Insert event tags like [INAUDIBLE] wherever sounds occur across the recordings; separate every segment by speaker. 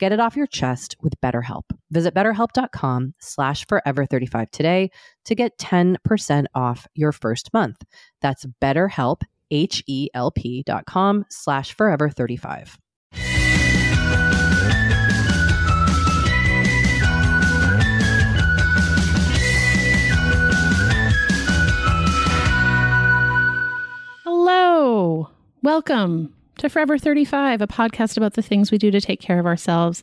Speaker 1: Get it off your chest with BetterHelp. Visit betterhelp.com slash forever35 today to get 10% off your first month. That's betterhelp, H-E-L-P dot com slash forever35.
Speaker 2: Hello. Welcome to Forever 35, a podcast about the things we do to take care of ourselves.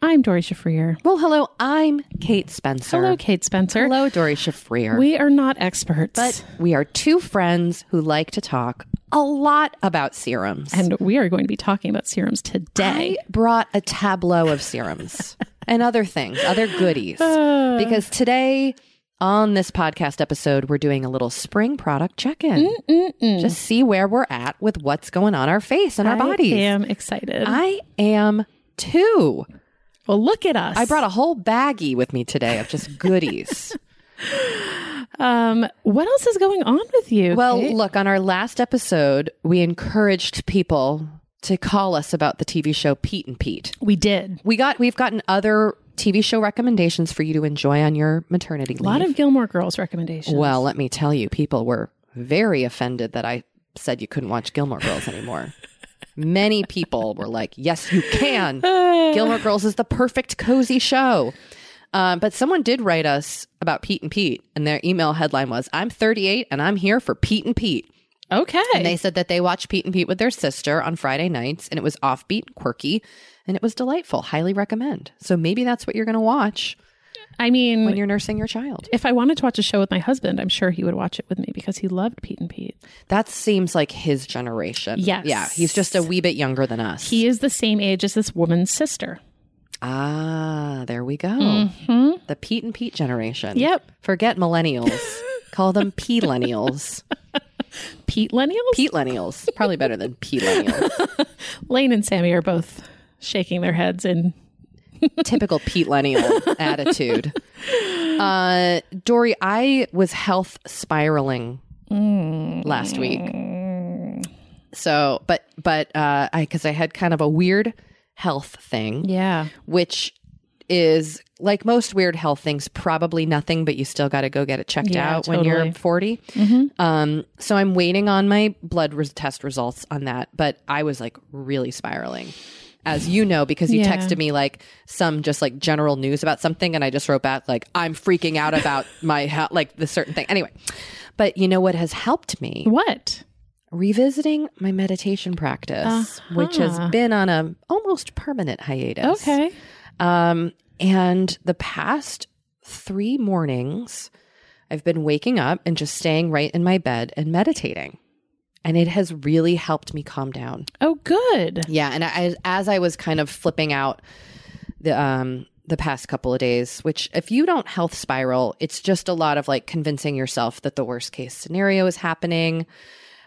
Speaker 2: I'm Doree Shafrir.
Speaker 1: Well, hello, I'm Kate Spencer.
Speaker 2: Hello, Kate Spencer.
Speaker 1: Hello, Doree Shafrir.
Speaker 2: We are not experts,
Speaker 1: but we are two friends who like to talk a lot about serums.
Speaker 2: and we are going to be talking about serums today.
Speaker 1: I brought a tableau of serums [LAUGHS] and other things, other goodies.
Speaker 2: Uh,
Speaker 1: because today on this podcast episode, we're doing a little spring product check in. Just see where we're at with what's going on our face and our bodies.
Speaker 2: I am excited.
Speaker 1: I am too.
Speaker 2: well, look at us.
Speaker 1: I brought a whole baggie with me today of just goodies. [LAUGHS]
Speaker 2: Um, what else is going on with you?
Speaker 1: well,
Speaker 2: Kate?
Speaker 1: look, on our last episode, we encouraged people to call us about the TV show Pete and Pete.
Speaker 2: we did
Speaker 1: We got we've gotten other TV show recommendations for you to enjoy on your maternity leave.
Speaker 2: a lot of Gilmore Girls recommendations.
Speaker 1: well, let me tell you, people were very offended that I said you couldn't watch Gilmore Girls anymore. [LAUGHS] Many people were like, "Yes, you can." Gilmore Girls is the perfect cozy show. Um, but someone did write us about Pete and Pete, and their email headline was, "I'm 38 and I'm here for Pete and Pete."
Speaker 2: Okay.
Speaker 1: And they said that they watched Pete and Pete with their sister on Friday nights, and it was offbeat, quirky, and it was delightful. Highly recommend. So maybe that's what you're going to watch
Speaker 2: I mean,
Speaker 1: when you're nursing your child.
Speaker 2: if I wanted to watch a show with my husband, I'm sure he would watch it with me because he loved Pete and Pete.
Speaker 1: That seems like his generation.
Speaker 2: Yes.
Speaker 1: Yeah. He's just a wee bit younger than us.
Speaker 2: He is the same age as this woman's sister.
Speaker 1: ah, there we go.
Speaker 2: hmm
Speaker 1: The Pete and Pete generation.
Speaker 2: Yep.
Speaker 1: Forget millennials. [LAUGHS] Call them P-lennials.
Speaker 2: Pete Lennials?
Speaker 1: Pete-lennials. Probably better than Pete Lennials. [LAUGHS]
Speaker 2: Lane and Sammy are both shaking their heads in [LAUGHS]
Speaker 1: Typical Pete-lennial attitude. Uh, Doree, I was health spiraling last week. So, but, but, uh, I, cause I had kind of a weird health thing.
Speaker 2: Yeah.
Speaker 1: which is like most weird health things, probably nothing, but you still got to go get it checked
Speaker 2: Yeah,
Speaker 1: out when you're
Speaker 2: totally.
Speaker 1: 40. Um, so I'm waiting on my blood res- test results on that, but I was like really spiraling. As you know, because you
Speaker 2: Yeah.
Speaker 1: texted me like some just like general news about something, and I just wrote back like I'm freaking out about [LAUGHS] my health, like the certain thing. Anyway, but you know what has helped me?
Speaker 2: What?
Speaker 1: Revisiting my meditation practice, which has
Speaker 2: Uh-huh.
Speaker 1: been on a almost permanent hiatus.
Speaker 2: Okay.
Speaker 1: Um, and the past three mornings, I've been waking up and just staying right in my bed and meditating. And it has really helped me calm down.
Speaker 2: Oh, good.
Speaker 1: Yeah. And I, as I was kind of flipping out the, um, the past couple of days, which if you don't health spiral, it's just a lot of like convincing yourself that the worst case scenario is happening,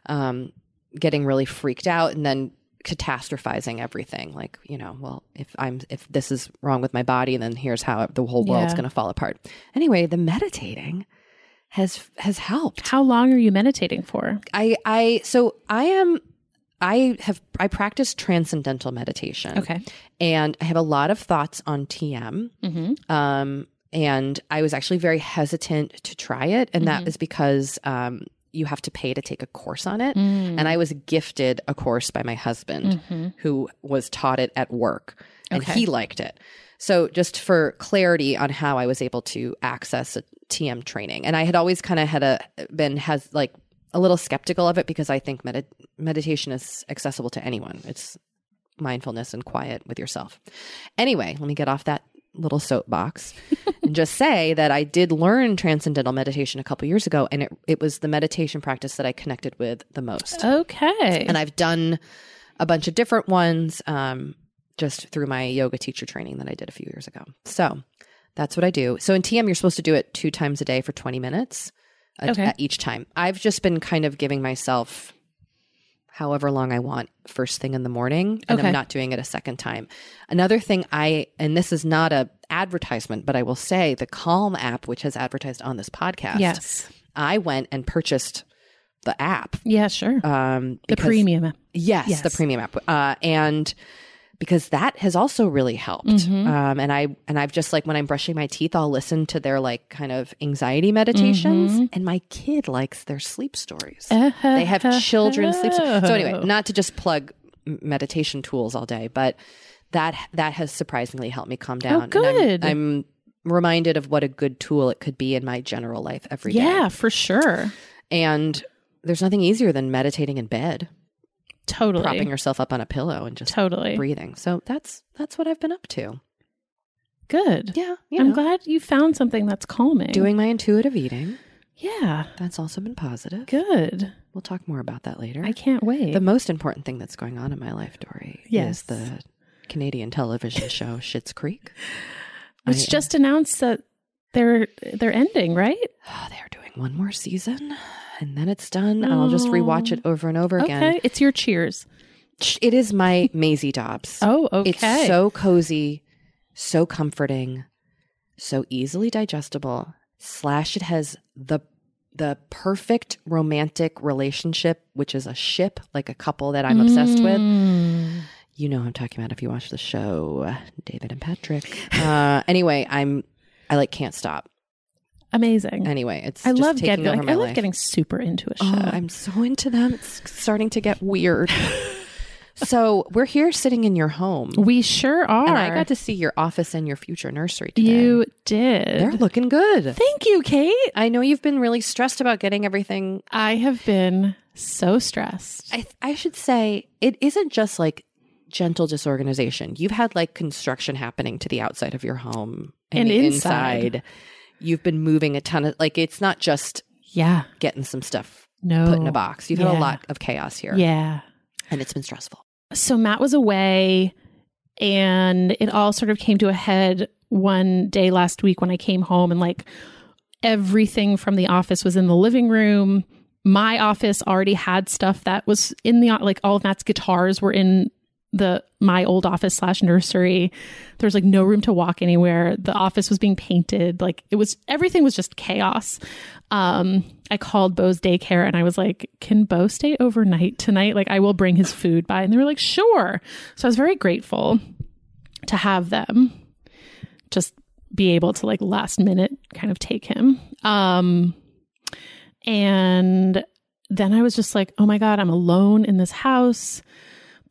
Speaker 1: um, getting really freaked out and then catastrophizing everything. Like, you know, well, if I'm, if this is wrong with my body, then here's how the whole world's
Speaker 2: Yeah.
Speaker 1: going to fall apart. Anyway, the meditating has, has helped.
Speaker 2: How long are you meditating for?
Speaker 1: I, I, so I am, I have, I practice transcendental meditation.
Speaker 2: Okay.
Speaker 1: And I have a lot of thoughts on TM.
Speaker 2: Mm-hmm.
Speaker 1: Um, and I was actually very hesitant to try it. And that
Speaker 2: Mhm.
Speaker 1: is because um, you have to pay to take a course on it.
Speaker 2: Mm.
Speaker 1: And I was gifted a course by my husband
Speaker 2: Mhm.
Speaker 1: who was taught it at work and
Speaker 2: Okay.
Speaker 1: he liked it. So, just for clarity on how I was able to access a TM training, and I had always kind of had a been has like a little skeptical of it because I think medi- meditation is accessible to anyone. It's mindfulness and quiet with yourself. Anyway, let me get off that little soapbox [LAUGHS] and just say that I did learn transcendental meditation a couple years ago, and it it was the meditation practice that I connected with the most
Speaker 2: Okay.
Speaker 1: and I've done a bunch of different ones um, just through my yoga teacher training that I did a few years ago. So that's what I do. So in TM, you're supposed to do it two times a day for 20 minutes at,
Speaker 2: Okay.
Speaker 1: at each time. I've just been kind of giving myself however long I want first thing in the morning, and
Speaker 2: Okay.
Speaker 1: I'm not doing it a second time. Another thing I, and this is not a advertisement, but I will say the Calm app, which has advertised on this podcast,
Speaker 2: yes.
Speaker 1: I went and purchased the app.
Speaker 2: Yeah, sure.
Speaker 1: Um,
Speaker 2: the
Speaker 1: because-
Speaker 2: premium.
Speaker 1: Yes,
Speaker 2: Yes.
Speaker 1: the premium app, uh, and because that has also really helped.
Speaker 2: Mhm.
Speaker 1: Um, and I and I've just like when I'm brushing my teeth, I'll listen to their like kind of anxiety meditations,
Speaker 2: Mhm.
Speaker 1: and my kid likes their sleep stories.
Speaker 2: Uh-huh.
Speaker 1: They have children sleep. So anyway, not to just plug meditation tools all day, but that that has surprisingly helped me calm down. And I'm-
Speaker 2: Oh, good.
Speaker 1: I'm, reminded of what a good tool it could be in my general life every day.
Speaker 2: yeah, for sure.
Speaker 1: and there's nothing easier than meditating in bed
Speaker 2: Totally.
Speaker 1: propping yourself up on a pillow and just
Speaker 2: totally.
Speaker 1: breathing. So that's that's what I've been up to.
Speaker 2: Good.
Speaker 1: Yeah,
Speaker 2: I'm
Speaker 1: know,
Speaker 2: glad you found something that's calming.
Speaker 1: doing my intuitive eating.
Speaker 2: Yeah.
Speaker 1: That's also been positive.
Speaker 2: Good.
Speaker 1: We'll talk more about that later.
Speaker 2: I can't wait.
Speaker 1: the most important thing that's going on in my life, Doree,
Speaker 2: Yes.
Speaker 1: is the Canadian television [LAUGHS] show Schitt's Creek.
Speaker 2: it's
Speaker 1: I-
Speaker 2: just announced that they're they're ending, right?
Speaker 1: Oh, [SIGHS] they're doing one more season, and then it's done. and I'll just rewatch it over and over again.
Speaker 2: Okay. It's your cheers.
Speaker 1: It is my Maisie Dobbs. [LAUGHS]
Speaker 2: Oh, okay.
Speaker 1: It's so cozy, so comforting, so easily digestible. Slash, it has the the perfect romantic relationship, which is a ship, like a couple that I'm obsessed with.
Speaker 2: Mm.
Speaker 1: You know who I'm talking about if you watch the show, David and Patrick. Uh, anyway, I'm I like can't stop.
Speaker 2: Amazing.
Speaker 1: Anyway, it's
Speaker 2: I
Speaker 1: just
Speaker 2: love
Speaker 1: taking
Speaker 2: getting
Speaker 1: over
Speaker 2: like, I love
Speaker 1: life.
Speaker 2: getting super into a show.
Speaker 1: Oh, I'm so into them. It's starting to get weird. [LAUGHS] so we're here sitting in your home.
Speaker 2: We sure are.
Speaker 1: And I got to see your office and your future nursery today.
Speaker 2: You did.
Speaker 1: They're looking good.
Speaker 2: Thank you, Kate.
Speaker 1: I know you've been really stressed about getting everything.
Speaker 2: I have been so stressed.
Speaker 1: I, I should say it isn't just like gentle disorganization. You've had like construction happening to the outside of your home and,
Speaker 2: And
Speaker 1: the
Speaker 2: inside.
Speaker 1: You've been moving a ton of like it's not just
Speaker 2: yeah.
Speaker 1: getting some stuff
Speaker 2: No.
Speaker 1: put in a box. You've had a lot of chaos here.
Speaker 2: Yeah.
Speaker 1: And it's been stressful.
Speaker 2: so Matt was away and it all sort of came to a head one day last week when I came home and like everything from the office was in the living room. My office already had stuff that was in the like all of Matt's guitars were in the my old office slash nursery. There was like no room to walk anywhere. The office was being painted. Like it was everything was just chaos. Um, I called Bo's daycare and I was like, "Can Bo stay overnight tonight? Like I will bring his food by." And they were like, "Sure." So I was very grateful to have them just be able to like last minute kind of take him. Um, and then I was just like, "Oh my god, I'm alone in this house."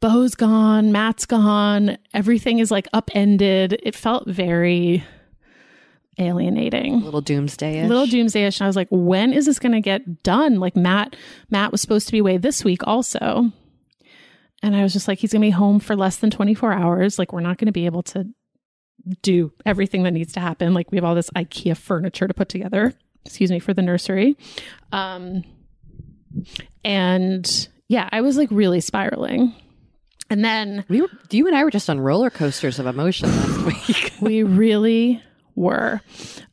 Speaker 2: Bo's gone, Matt's gone, everything is like upended. It felt very alienating.
Speaker 1: A little doomsday ish.
Speaker 2: little doomsdayish. And i was like when is this going to get done? Like matt matt was supposed to be away this week also. And i was just like he's going to be home for less than 24 hours. Like we're not going to be able to do everything that needs to happen. Like we have all this ikea furniture to put together excuse me for the nursery. Um and yeah i was like really spiraling and then
Speaker 1: We were, you and I were just on roller coasters of emotion last week. [LAUGHS]
Speaker 2: we really were.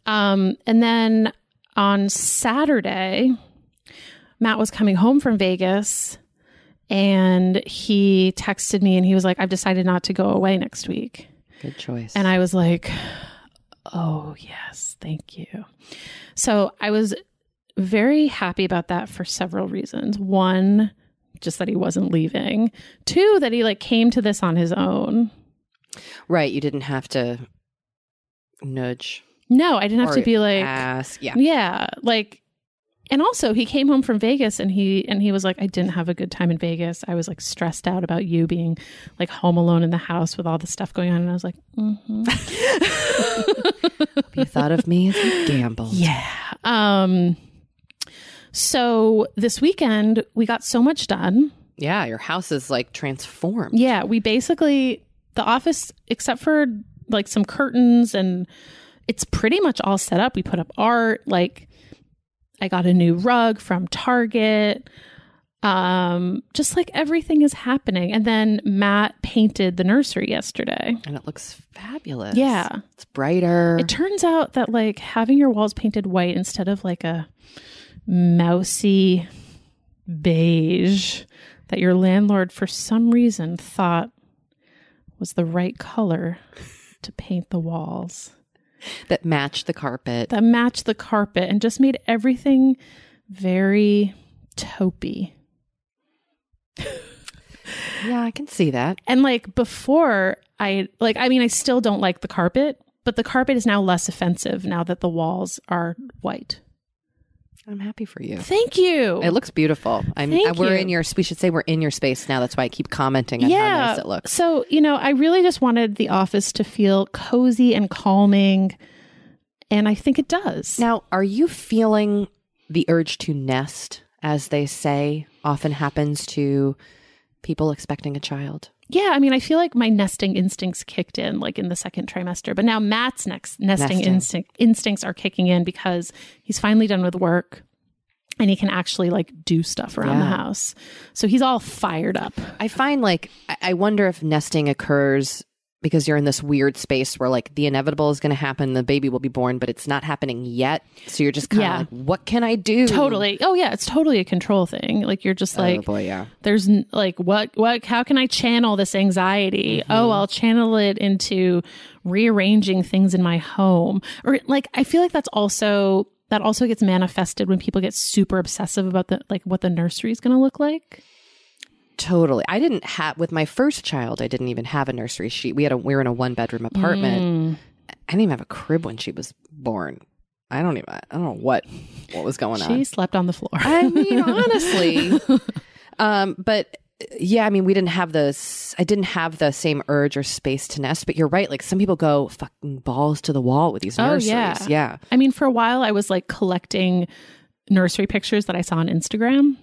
Speaker 2: Um, and then on Saturday, Matt was coming home from Vegas and he texted me and he was like, I've decided not to go away next week.
Speaker 1: Good choice.
Speaker 2: And I was like, oh, yes, thank you. So I was very happy about that for several reasons. One, just that he wasn't leaving. Two, that he like came to this on his own.
Speaker 1: right, you didn't have to nudge.
Speaker 2: No, I didn't have to be like,
Speaker 1: ask. Yeah.
Speaker 2: Yeah, like and also he came home from Vegas and he and he was like I didn't have a good time in Vegas. I was like stressed out about you being like home alone in the house with all the stuff going on and I was like, [LAUGHS] mm mhm.
Speaker 1: You thought of me as you gambled. [LAUGHS]
Speaker 2: Yeah. Um so this weekend we got so much done.
Speaker 1: Yeah, your house is like transformed.
Speaker 2: Yeah, we basically the office except for like some curtains and it's pretty much all set up. We put up art, like I got a new rug from Target. Um just like everything is happening. And then Matt painted the nursery yesterday.
Speaker 1: And it looks fabulous.
Speaker 2: Yeah.
Speaker 1: It's brighter.
Speaker 2: It turns out that like having your walls painted white instead of like a mousy beige that your landlord for some reason thought was the right color to paint the walls
Speaker 1: that match the carpet.
Speaker 2: that matched the carpet and just made everything very taupey.
Speaker 1: yeah, I can see that.
Speaker 2: And like before, I like, I mean, I still don't like the carpet, but the carpet is now less offensive now that the walls are white.
Speaker 1: I'm happy for you.
Speaker 2: Thank you.
Speaker 1: It looks beautiful. I'm.
Speaker 2: Thank
Speaker 1: uh, we're
Speaker 2: you.
Speaker 1: in your. We should say we're in your space now. That's why I keep commenting on how nice it looks.
Speaker 2: So, you know, I really just wanted the office to feel cozy and calming. And I think it does.
Speaker 1: Now, are you feeling the urge to nest, as they say often happens to people expecting a child?
Speaker 2: Yeah, I mean, I feel like my nesting instincts kicked in like in the second trimester, but now Matt's next nesting,
Speaker 1: Nesting.
Speaker 2: instinct instincts are kicking in because he's finally done with work and he can actually like do stuff around the house. So he's all fired up.
Speaker 1: I find like I wonder if nesting occurs because you're in this weird space where like the inevitable is going to happen, the baby will be born, but it's not happening yet. So you're just kind of
Speaker 2: Yeah.
Speaker 1: like, what can I do?
Speaker 2: Totally. Oh yeah, it's totally a control thing. Like you're just
Speaker 1: oh
Speaker 2: like
Speaker 1: boy, yeah.
Speaker 2: there's n- like what what how can i channel this anxiety mm-hmm. oh i'll channel it into rearranging things in my home or like i feel like that's also that also gets manifested when people get super obsessive about the like what the nursery is going to look like
Speaker 1: Totally. I didn't have with my first child. I didn't even have a nursery sheet. We had a we were in a one bedroom apartment.
Speaker 2: Mm.
Speaker 1: I didn't even have a crib when she was born. I don't even. I don't know what what was going on.
Speaker 2: she slept on the floor
Speaker 1: I mean, [LAUGHS] honestly. um, but yeah, I mean, we didn't have the, I didn't have the same urge or space to nest, but you're right. Like some people go fucking balls to the wall with these
Speaker 2: Oh,
Speaker 1: nurseries.
Speaker 2: yeah.
Speaker 1: yeah.
Speaker 2: I mean, for a while, I was like collecting nursery pictures that I saw on Instagram,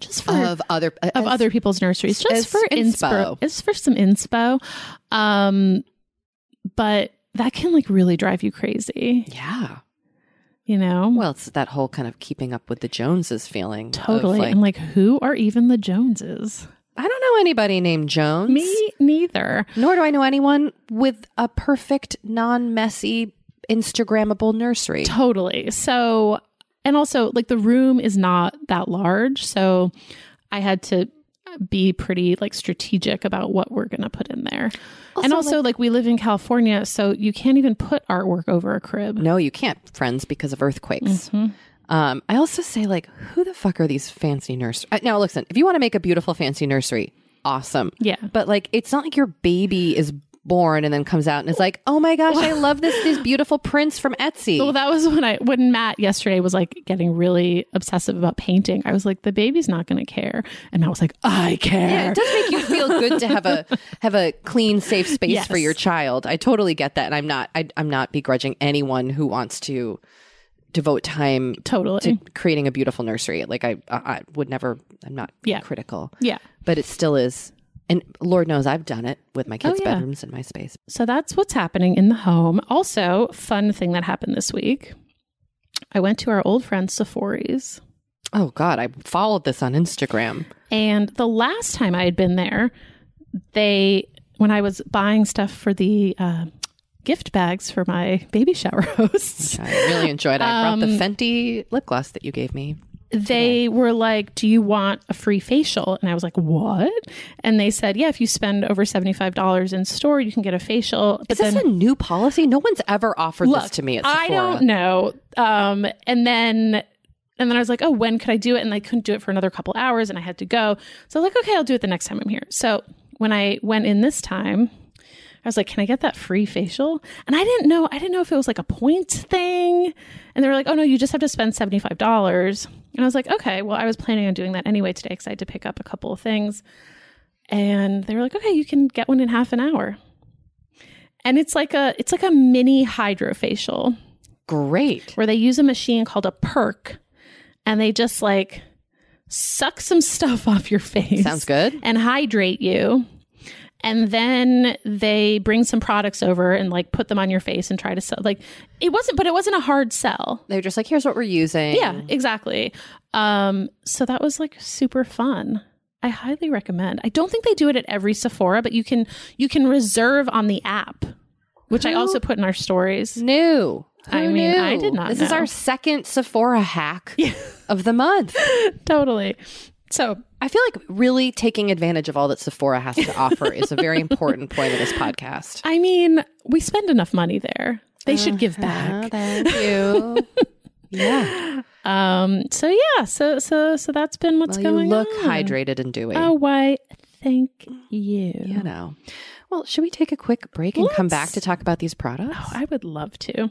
Speaker 2: just for
Speaker 1: Of other,
Speaker 2: of
Speaker 1: as-
Speaker 2: other people's nurseries, just for inspo.
Speaker 1: inspo.
Speaker 2: It's for some inspo. Um, but that can like really drive you crazy,
Speaker 1: Yeah.
Speaker 2: you know?
Speaker 1: Well, it's that whole kind of keeping up with the Joneses feeling.
Speaker 2: totally.
Speaker 1: like,
Speaker 2: and like, who are even the Joneses?
Speaker 1: I don't know anybody named Jones.
Speaker 2: Me neither.
Speaker 1: Nor do I know anyone with a perfect, non messy, Instagrammable nursery.
Speaker 2: Totally. So, and also, like, the room is not that large. So, I had to be pretty like strategic about what we're going to put in there. and also, like, we live in California, so you can't even put artwork over a crib.
Speaker 1: no, you can't, friends, because of earthquakes.
Speaker 2: Mhm.
Speaker 1: Um, I also say, like, who the fuck are these fancy nurseries? Now, listen, if you want to make a beautiful, fancy nursery, awesome.
Speaker 2: Yeah.
Speaker 1: But like, it's not like your baby is born and then comes out and is like, oh my gosh, I love this these beautiful prints from Etsy.
Speaker 2: Well, that was when I when Matt yesterday was like getting really obsessive about painting. I was like, the baby's not going to care, and Matt was like, I care.
Speaker 1: yeah, it does make you feel good to have a [LAUGHS] have a clean, safe space
Speaker 2: Yes.
Speaker 1: for your child. I totally get that, and I'm not I, I'm not begrudging anyone who wants to devote time
Speaker 2: totally.
Speaker 1: to creating a beautiful nursery. Like I, I I would never. I'm not
Speaker 2: Yeah.
Speaker 1: critical,
Speaker 2: yeah.
Speaker 1: but it still is. And Lord knows I've done it with my kids'
Speaker 2: Oh, yeah.
Speaker 1: bedrooms and my space.
Speaker 2: So that's what's happening in the home. Also, fun thing that happened this week. I went to our old friend Sephora's.
Speaker 1: Oh God, I followed this on Instagram.
Speaker 2: And the last time I had been there, they, when I was buying stuff for the uh, gift bags for my baby shower [LAUGHS] hosts,
Speaker 1: I really enjoyed. it. I brought the
Speaker 2: Um,
Speaker 1: Fenty lip gloss that you gave me.
Speaker 2: They were like, Do you want a free facial? And I was like, What? And they said, Yeah, if you spend over $75 in store, you can get a facial. But
Speaker 1: Is this
Speaker 2: then,
Speaker 1: a new policy? No one's ever offered
Speaker 2: look,
Speaker 1: this to me at
Speaker 2: I don't know. Um, and then. And then I was like, oh, when could I do it? And I couldn't do it for another couple hours and I had to go. So I was like, okay, I'll do it the next time I'm here. So when I went in this time, I was like, can I get that free facial? And I didn't know, I didn't know if it was like a points thing. And they were like, oh no, you just have to spend $75. And I was like, okay, well, I was planning on doing that anyway today because I had to pick up a couple of things. And they were like, okay, you can get one in half an hour. And it's like a it's like a mini hydrofacial
Speaker 1: Great.
Speaker 2: where they use a machine called a perk and they just like suck some [LAUGHS] stuff off your face.
Speaker 1: Sounds good.
Speaker 2: And hydrate you. And then they bring some products over and like put them on your face and try to sell. Like it wasn't, but it wasn't a hard sell.
Speaker 1: They're just like, here's what we're using.
Speaker 2: Yeah, exactly. Um, so that was like super fun. I highly recommend. I don't think they do it at every Sephora, but you can you can reserve on the app, which I also put in our stories.
Speaker 1: New.
Speaker 2: I mean,
Speaker 1: knew?
Speaker 2: I did not
Speaker 1: This is our second Sephora hack [LAUGHS] of the month. [LAUGHS]
Speaker 2: totally. So
Speaker 1: I feel like really taking advantage of all that Sephora has to offer is a very important point of this podcast.
Speaker 2: I mean, we spend enough money there. They should give
Speaker 1: Uh,
Speaker 2: back.
Speaker 1: thank you. [LAUGHS] yeah.
Speaker 2: Um. So yeah. So so so that's been what's
Speaker 1: Well, you look
Speaker 2: on.
Speaker 1: hydrated and dewy.
Speaker 2: Oh, why? Thank you.
Speaker 1: You know. Well, should we take a quick break and come back to talk about these products?
Speaker 2: Oh, I would love to.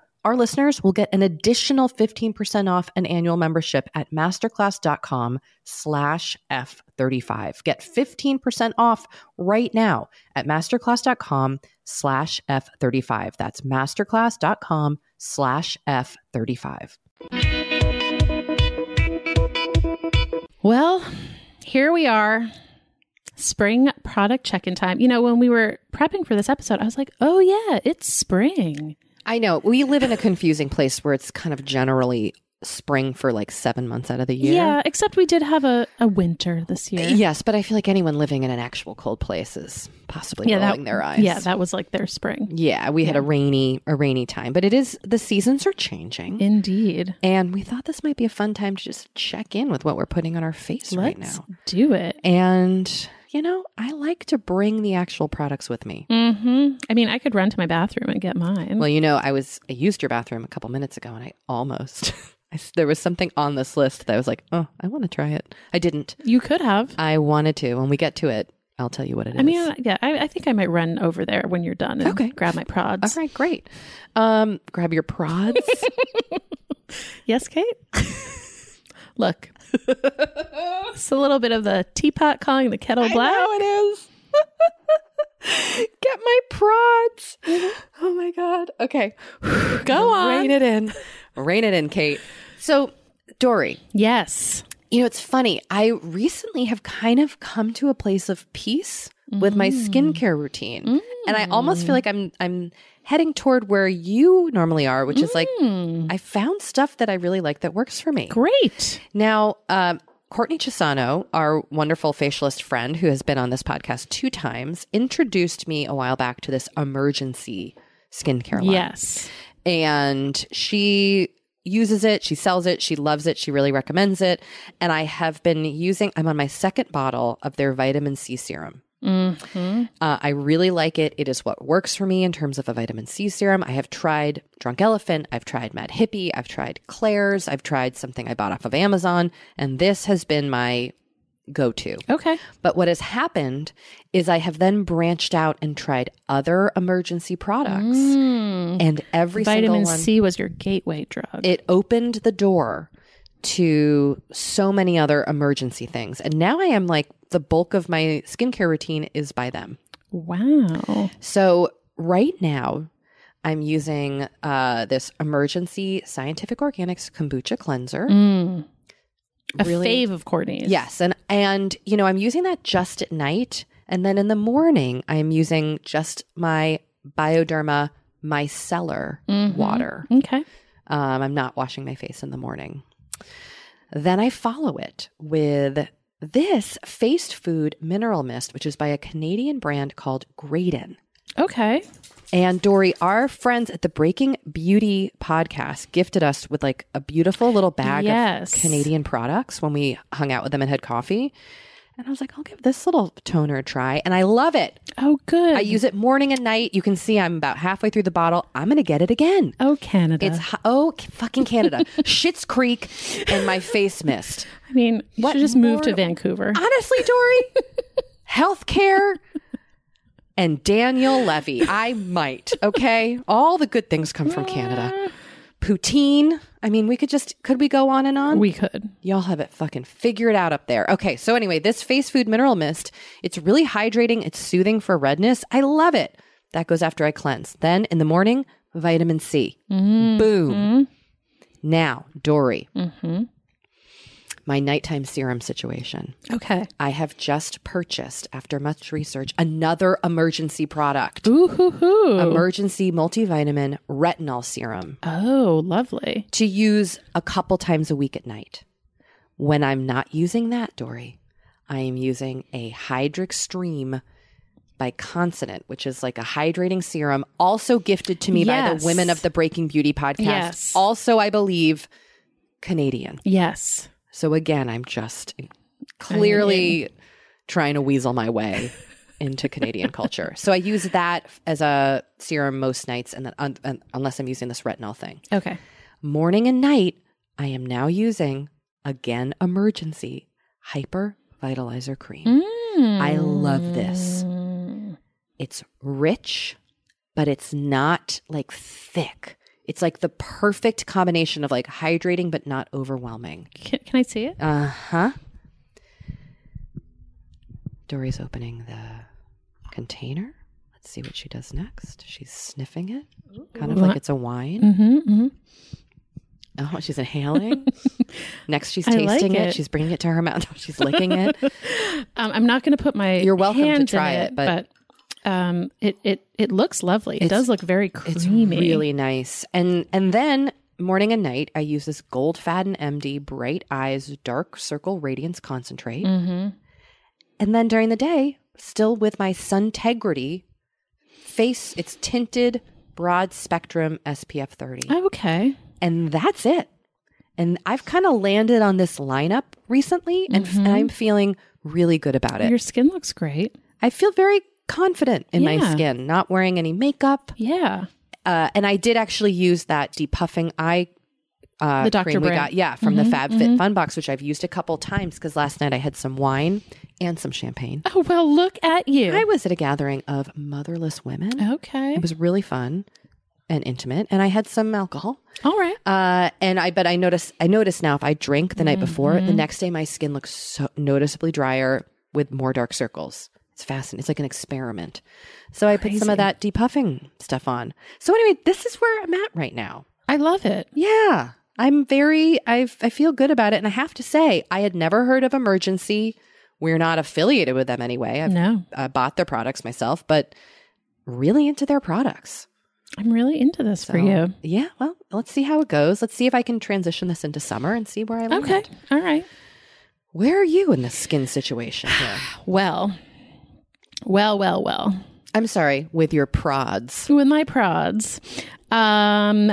Speaker 1: our listeners will get an additional 15% off an annual membership at masterclass.com slash F35. Get 15% off right now at masterclass.com slash F35. That's masterclass.com slash F35.
Speaker 2: Well, here we are. Spring product check in time. You know, when we were prepping for this episode, I was like, oh, yeah, it's spring.
Speaker 1: I know. We live in a confusing place where it's kind of generally spring for like seven months out of the year.
Speaker 2: Yeah, except we did have a, a winter this year.
Speaker 1: Uh, yes, but I feel like anyone living in an actual cold place is possibly
Speaker 2: yeah,
Speaker 1: rolling
Speaker 2: that,
Speaker 1: their eyes.
Speaker 2: Yeah, that was like their spring.
Speaker 1: Yeah, we had a rainy a rainy time, but it is the seasons are changing.
Speaker 2: Indeed.
Speaker 1: and we thought this might be a fun time to just check in with what we're putting on our face right
Speaker 2: Let's
Speaker 1: now.
Speaker 2: do it.
Speaker 1: And you know, I like to bring the actual products with me.
Speaker 2: Mm-hmm. I mean, I could run to my bathroom and get mine.
Speaker 1: Well, you know, I was I used your bathroom a couple minutes ago, and I almost [LAUGHS] I there was something on this list that I was like, oh, I want to try it. I didn't.
Speaker 2: you could have.
Speaker 1: I wanted to. When we get to it, I'll tell you what it is.
Speaker 2: I mean, yeah, I, I think I might run over there when you're done and
Speaker 1: Okay.
Speaker 2: grab my prods.
Speaker 1: all right, great. Um, grab your prods. [LAUGHS]
Speaker 2: Yes, Kate? [LAUGHS] Look. It's a little bit of the teapot calling the kettle black.
Speaker 1: I know it is. [LAUGHS] Get my prods. Mm-hmm. Oh my god. Okay. [SIGHS]
Speaker 2: Go on.
Speaker 1: Rein it in. Rein it in, Kate. So, Doree,
Speaker 2: Yes.
Speaker 1: you know, it's funny. I recently have kind of come to a place of peace with my mm. skincare routine. And I almost feel mm. like I'm I'm heading toward where you normally are, which is like I found stuff that I really like that works for me.
Speaker 2: Great.
Speaker 1: Now, um, Courtney Chisano, our wonderful facialist friend who has been on this podcast two times, introduced me a while back to this emergency skincare line.
Speaker 2: Yes.
Speaker 1: And she uses it, she sells it, she loves it, she really recommends it. And I have been using, I'm on my second bottle of their vitamin C serum.
Speaker 2: Mm-hmm.
Speaker 1: Uh, I really like it. It is what works for me in terms of a vitamin C serum. I have tried Drunk Elephant, I've tried Mad Hippie, I've tried Klairs, I've tried something I bought off of Amazon, and this has been my go to.
Speaker 2: Okay.
Speaker 1: But what has happened is I have then branched out and tried other emergency products, and every
Speaker 2: Mm. Vitamin
Speaker 1: single one,
Speaker 2: C was your gateway drug.
Speaker 1: it opened the door to so many other emergency things. And now I am like the bulk of my skincare routine is by them.
Speaker 2: wow.
Speaker 1: So right now, I'm using uh, this emergency scientific organics kombucha cleanser.
Speaker 2: Mm. A
Speaker 1: Really-
Speaker 2: fave of Courtney's.
Speaker 1: Yes, and and you know I'm using that just at night, and then in the morning I'm using just my Bioderma micellar
Speaker 2: Mhm.
Speaker 1: water.
Speaker 2: Okay.
Speaker 1: Um, I'm not washing my face in the morning. Then I follow it with this Face Food Mineral Mist, which is by a Canadian brand called Graydon.
Speaker 2: Okay.
Speaker 1: And Doree, our friends at the Breaking Beauty podcast gifted us with like a beautiful little bag
Speaker 2: Yes.
Speaker 1: of Canadian products when we hung out with them and had coffee. And I was like, I'll give this little toner a try. And I love it.
Speaker 2: Oh, good.
Speaker 1: I use it morning and night. You can see I'm about halfway through the bottle. I'm going to get it again.
Speaker 2: Oh, Canada.
Speaker 1: It's oh fucking Canada, [LAUGHS] Schitt's Creek, and my face mist.
Speaker 2: I mean, you
Speaker 1: What
Speaker 2: should just move to Vancouver.
Speaker 1: Honestly, Doree, [LAUGHS] healthcare and Daniel Levy. I might. Okay, all the good things come from Canada. Ah. Poutine. I mean, we could just could we go on and on?
Speaker 2: we could.
Speaker 1: Y'all have it fucking figured out up there. Okay, so anyway, this face food mineral mist, it's really hydrating, it's soothing for redness. I love it. That goes after I cleanse. Then in the morning, vitamin C. Boom. Now, Doree.
Speaker 2: Mm-hmm.
Speaker 1: My nighttime serum situation.
Speaker 2: Okay.
Speaker 1: I have just purchased, after much research, another emergency product.
Speaker 2: Ooh hoo hoo.
Speaker 1: Emergency multivitamin retinol serum
Speaker 2: oh, lovely.
Speaker 1: to use a couple times a week at night. When I'm not using that, Doree, I am using a Hydric Stream by Consonant, which is like a hydrating serum, also gifted to me by the Women of the Breaking Beauty podcast.
Speaker 2: Yes.
Speaker 1: Also, I believe, Canadian.
Speaker 2: Yes.
Speaker 1: So again, I'm just clearly trying to weasel my way [LAUGHS] into Canadian culture. So I use that as a serum most nights, and then un- un- unless I'm using this retinol thing,
Speaker 2: Okay.
Speaker 1: morning and night, I am now using again emergency hyper vitalizer cream. I love this.
Speaker 2: Mm.
Speaker 1: It's rich, but it's not like thick. It's like the perfect combination of like hydrating but not overwhelming.
Speaker 2: Can, can I see it?
Speaker 1: Uh huh. Doree's opening the container. Let's see what she does next. She's sniffing it, kind of like it's a wine.
Speaker 2: Mm-hmm, mm-hmm.
Speaker 1: Oh, she's inhaling. [LAUGHS] next, she's
Speaker 2: I like
Speaker 1: tasting it.
Speaker 2: it.
Speaker 1: She's bringing it to her mouth. [LAUGHS] She's licking it. [LAUGHS]
Speaker 2: Um, I'm not going to put my
Speaker 1: You're welcome to try it, but-
Speaker 2: um, it it it looks lovely. It
Speaker 1: It's-
Speaker 2: does look very creamy.
Speaker 1: It's really nice. And and then morning and night, I use this Goldfaden MD Bright Eyes Dark Circle Radiance Concentrate.
Speaker 2: Mm-hmm.
Speaker 1: And then during the day, still with my Suntegrity face, it's tinted broad spectrum SPF 30.
Speaker 2: Oh, okay.
Speaker 1: And that's it. And I've kind of landed on this lineup recently and, f- and I'm feeling really good about it.
Speaker 2: Your skin looks great.
Speaker 1: I feel very confident in my skin, not wearing any makeup.
Speaker 2: Yeah.
Speaker 1: Uh, and I did actually use that depuffing eye uh,
Speaker 2: The Dr.
Speaker 1: cream we
Speaker 2: Brandt.
Speaker 1: got, yeah, from the
Speaker 2: Mhm,
Speaker 1: FabFitFun Box, which I've used a couple times because last night I had some wine and some champagne.
Speaker 2: Oh well, look at you.
Speaker 1: I was at a gathering of motherless women.
Speaker 2: okay.
Speaker 1: It was really fun and intimate, and I had some alcohol.
Speaker 2: All right.
Speaker 1: Uh, and I, but I notice, I notice now if I drink the night before,
Speaker 2: Mm-hmm.
Speaker 1: the next day my skin looks so noticeably drier with more dark circles. It's fascinating. It's like an experiment. So I put some of that depuffing stuff on. So anyway, this is where I'm at right now.
Speaker 2: I love it.
Speaker 1: Yeah, I'm very, I I feel good about it, and I have to say, I had never heard of Emergency. We're not affiliated with them anyway. I've
Speaker 2: No,
Speaker 1: uh, bought their products myself, but really into their products.
Speaker 2: I'm really into this for you.
Speaker 1: Yeah, well, let's see how it goes. Let's see if I can transition this into summer and see where I land.
Speaker 2: Okay. All right.
Speaker 1: Where are you in the skin situation here? [SIGHS]
Speaker 2: Well, well, well, well.
Speaker 1: I'm sorry, with your prods.
Speaker 2: With my prods, um,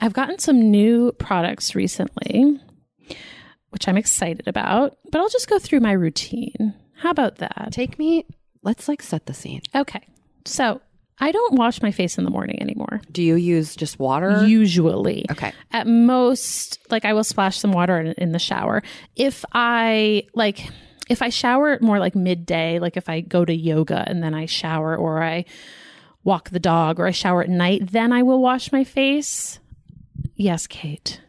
Speaker 2: I've gotten some new products recently, which I'm excited about. But I'll just go through my routine. How about that?
Speaker 1: Take me, let's like set the scene.
Speaker 2: Okay. So I don't wash my face in the morning anymore.
Speaker 1: Do you use just water?
Speaker 2: Usually.
Speaker 1: okay.
Speaker 2: At most, like I will splash some water in, in the shower. If I like, if I shower more like midday, like if I go to yoga and then I shower or I walk the dog or I shower at night, then I will wash my face. Yes, Kate.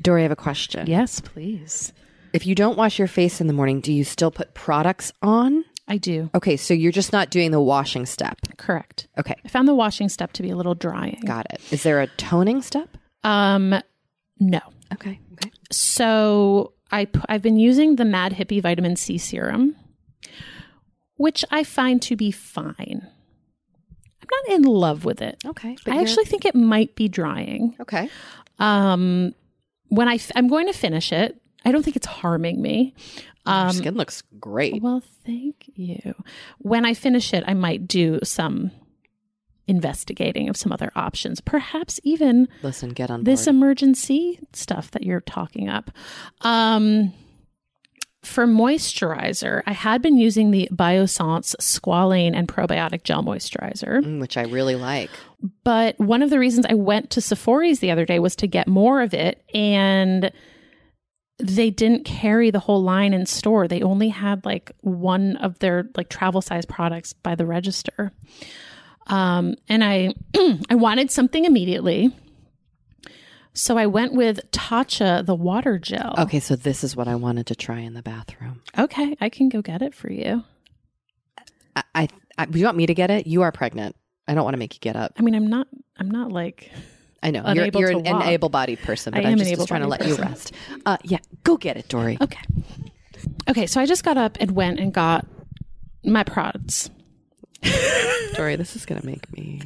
Speaker 1: Doree, I have a question.
Speaker 2: Yes, please.
Speaker 1: If you don't wash your face in the morning, do you still put products on?
Speaker 2: I do.
Speaker 1: Okay, so you're just not doing the washing step.
Speaker 2: Correct.
Speaker 1: Okay,
Speaker 2: I found the washing step to be a little drying.
Speaker 1: got it. Is there a toning step?
Speaker 2: Um, no.
Speaker 1: Okay, okay.
Speaker 2: So I I've been using the Mad Hippie Vitamin C serum, which I find to be fine. I'm not in love with it.
Speaker 1: Okay.
Speaker 2: I actually think it might be drying.
Speaker 1: Okay.
Speaker 2: Um, when I f- I'm going to finish it, I don't think it's harming me.
Speaker 1: Your
Speaker 2: Um,
Speaker 1: skin looks great.
Speaker 2: well, thank you. When I finish it, I might do some investigating of some other options, perhaps even
Speaker 1: Listen, get on board.
Speaker 2: this emergency stuff that you're talking up. Um, for moisturizer, I had been using the Biossance Squalane and Probiotic Gel Moisturizer.
Speaker 1: Mm, which I really like.
Speaker 2: But one of the reasons I went to Sephora's the other day was to get more of it. And they didn't carry the whole line in store. They only had like one of their like travel size products by the register. Um, and I [CLEARS THROAT] I wanted something immediately. So I went with Tatcha the water gel.
Speaker 1: Okay, so this is what I wanted to try in the bathroom.
Speaker 2: Okay, I can go get it for you.
Speaker 1: I, I, I do you want me to get it? You are pregnant. I don't want to make you get up.
Speaker 2: I mean, I'm not I'm not like
Speaker 1: I know you're, you're an,
Speaker 2: walk.
Speaker 1: able-bodied person,
Speaker 2: I
Speaker 1: but
Speaker 2: am
Speaker 1: I'm
Speaker 2: an
Speaker 1: just trying to let
Speaker 2: able-bodied
Speaker 1: you rest. Uh, yeah, go get it, Doree.
Speaker 2: Okay. Okay, so I just got up and went and got my prods.
Speaker 1: Doree, this is gonna make me.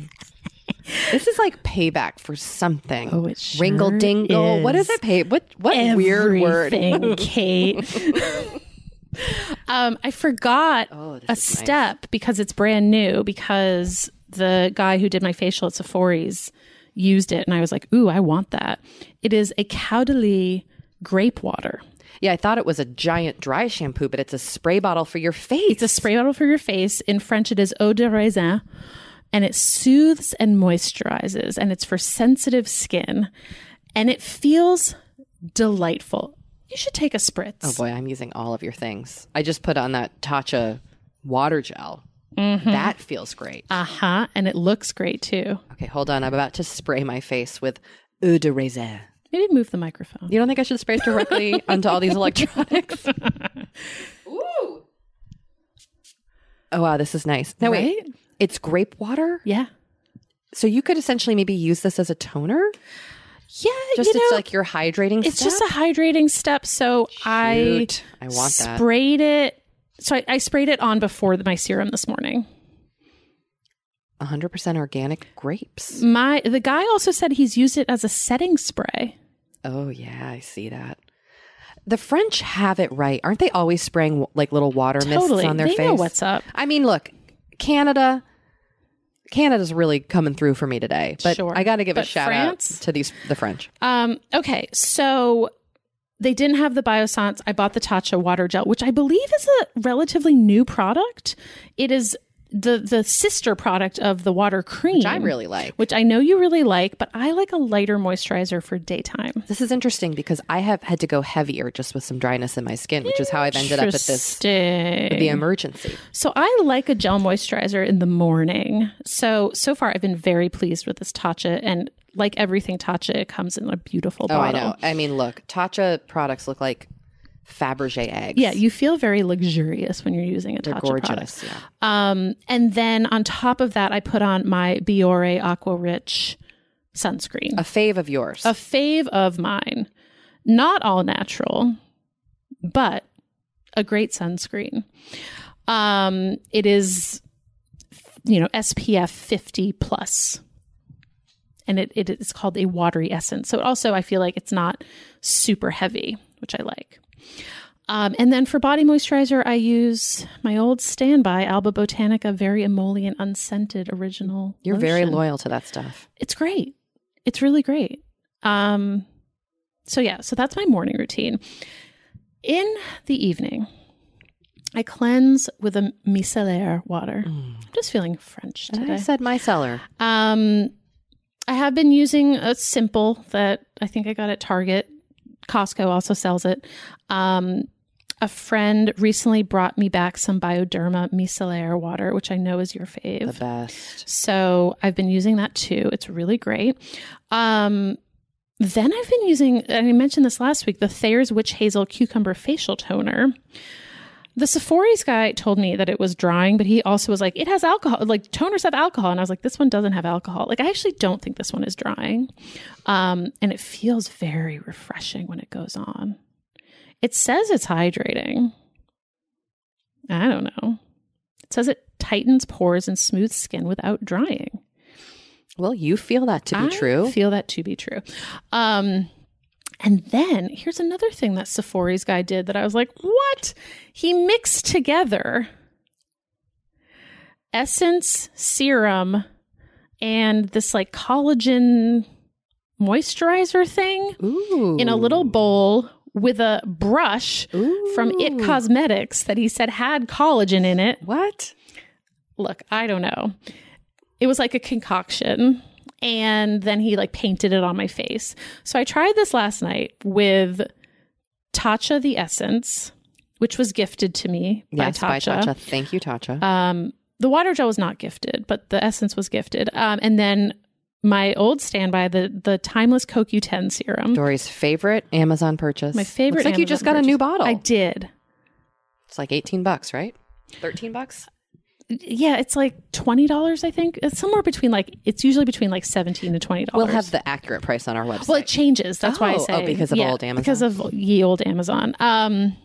Speaker 1: This is like payback for something.
Speaker 2: Oh, it sure
Speaker 1: Ringle dingle. What is
Speaker 2: is.
Speaker 1: it? Pay? What? What weird word? [LAUGHS]
Speaker 2: Kate. um, I forgot
Speaker 1: Oh,
Speaker 2: a
Speaker 1: is nice.
Speaker 2: step because it's brand new because the guy who did my facial at Sephora's used it and I was like, ooh, I want that. It is a Caudalie grape water.
Speaker 1: Yeah, I thought it was a giant dry shampoo, but it's a spray bottle for your face.
Speaker 2: It's a spray bottle for your face. In French, it is eau de raisin, and it soothes and moisturizes, and it's for sensitive skin, and it feels delightful. You should take a spritz.
Speaker 1: Oh boy, I'm using all of your things. I just put on that Tatcha water gel.
Speaker 2: Mm-hmm.
Speaker 1: That feels great.
Speaker 2: Uh huh. And it looks great too.
Speaker 1: Okay, hold on. I'm about to spray my face with eau de raisin.
Speaker 2: Maybe move the microphone.
Speaker 1: You don't think I should spray it directly [LAUGHS] onto all these electronics? [LAUGHS] Ooh. Oh wow, this is nice. No wait, it's grape water.
Speaker 2: Yeah.
Speaker 1: So you could essentially maybe use this as a toner.
Speaker 2: Yeah.
Speaker 1: Just
Speaker 2: you know,
Speaker 1: it's like your hydrating.
Speaker 2: it's
Speaker 1: step?
Speaker 2: just a hydrating step. So I
Speaker 1: Shoot, I want that.
Speaker 2: sprayed it. So I, I sprayed it on before my serum this morning.
Speaker 1: 100% organic grapes.
Speaker 2: My the guy also said he's used it as a setting spray.
Speaker 1: Oh yeah, I see that. The French have it right, aren't they? Always spraying like little water
Speaker 2: Totally.
Speaker 1: mists on their
Speaker 2: they
Speaker 1: face.
Speaker 2: know what's up.
Speaker 1: I mean, look, Canada. Canada's really coming through for me today, but
Speaker 2: Sure.
Speaker 1: I got to give a shout
Speaker 2: France?
Speaker 1: out to these the French.
Speaker 2: Um, okay, so they didn't have the Biossance. I bought the Tatcha water gel, which I believe is a relatively new product. It is the the sister product of the water cream,
Speaker 1: Which I really like.
Speaker 2: which I know you really like, but I like a lighter moisturizer for daytime.
Speaker 1: This is interesting because I have had to go heavier just with some dryness in my skin, which is how I've ended up at this the emergency.
Speaker 2: So I like a gel moisturizer in the morning. So so far I've been very pleased with this Tatcha and like everything Tatcha, it comes in a beautiful
Speaker 1: Oh, I know. I mean, look, Tatcha products look like Fabergé eggs.
Speaker 2: Yeah, you feel very luxurious when you're using a
Speaker 1: they're
Speaker 2: Tatcha
Speaker 1: gorgeous.
Speaker 2: product.
Speaker 1: Yeah.
Speaker 2: Um, and then on top of that, I put on my Biore Aqua Rich sunscreen,
Speaker 1: A fave of yours.
Speaker 2: a fave of mine. Not all natural, but a great sunscreen. Um, it is, you know, SPF 50 plus. And it, it is called a watery essence. So also, I feel like it's not super heavy, which I like. Um, and then for body moisturizer, I use my old standby Alba Botanica Very Emollient Unscented Original.
Speaker 1: You're very loyal to that stuff.
Speaker 2: It's great. It's really great. Um, so yeah, so that's my morning routine. In the evening, I cleanse with a micellar water. I'm just feeling French today.
Speaker 1: I said micellar.
Speaker 2: Um, I have been using a simple that I think I got at Target. Costco also sells it. Um, a friend recently brought me back some Bioderma micellaire water, which I know is your fave.
Speaker 1: The best.
Speaker 2: So I've been using that too. It's really great. Um, then I've been using, and I mentioned this last week, the Thayer's Witch Hazel Cucumber Facial Toner. The Sephora's guy told me that it was drying, but he also was like, it has alcohol, like toners have alcohol. And I was like, this one doesn't have alcohol. Like, I actually don't think this one is drying. Um, and it feels very refreshing when it goes on. It says it's hydrating. I don't know. It says it tightens pores and smooths skin without drying.
Speaker 1: Well, you feel that to be
Speaker 2: I
Speaker 1: true.
Speaker 2: Feel that to be true. Um, and then here's another thing that Sephora's guy did that I was like, what? He mixed together essence, serum, and this like collagen moisturizer thing
Speaker 1: Ooh.
Speaker 2: in a little bowl with a brush from It Cosmetics that he said had collagen in it.
Speaker 1: What?
Speaker 2: Look, I don't know. It was like a concoction. And then he like painted it on my face. So I tried this last night with Tatcha the Essence, which was gifted to me
Speaker 1: Yes,
Speaker 2: by
Speaker 1: by
Speaker 2: Tatcha.
Speaker 1: Tatcha. Thank you, Tatcha.
Speaker 2: Um, the water gel was not gifted, but the essence was gifted. Um, and then my old standby, the the timeless CoQ10 serum.
Speaker 1: Doree's favorite Amazon purchase.
Speaker 2: My favorite.
Speaker 1: Looks like you just got a new bottle.
Speaker 2: I did.
Speaker 1: It's like 18 bucks, right? 13 bucks?
Speaker 2: Yeah, it's like twenty dollars. I think it's somewhere between like it's usually between like seventeen to twenty dollars.
Speaker 1: We'll have the accurate price on our website.
Speaker 2: Well, it changes. That's why I
Speaker 1: Oh,
Speaker 2: say
Speaker 1: oh, because of
Speaker 2: yeah,
Speaker 1: old Amazon.
Speaker 2: Because of ye old Amazon. Um,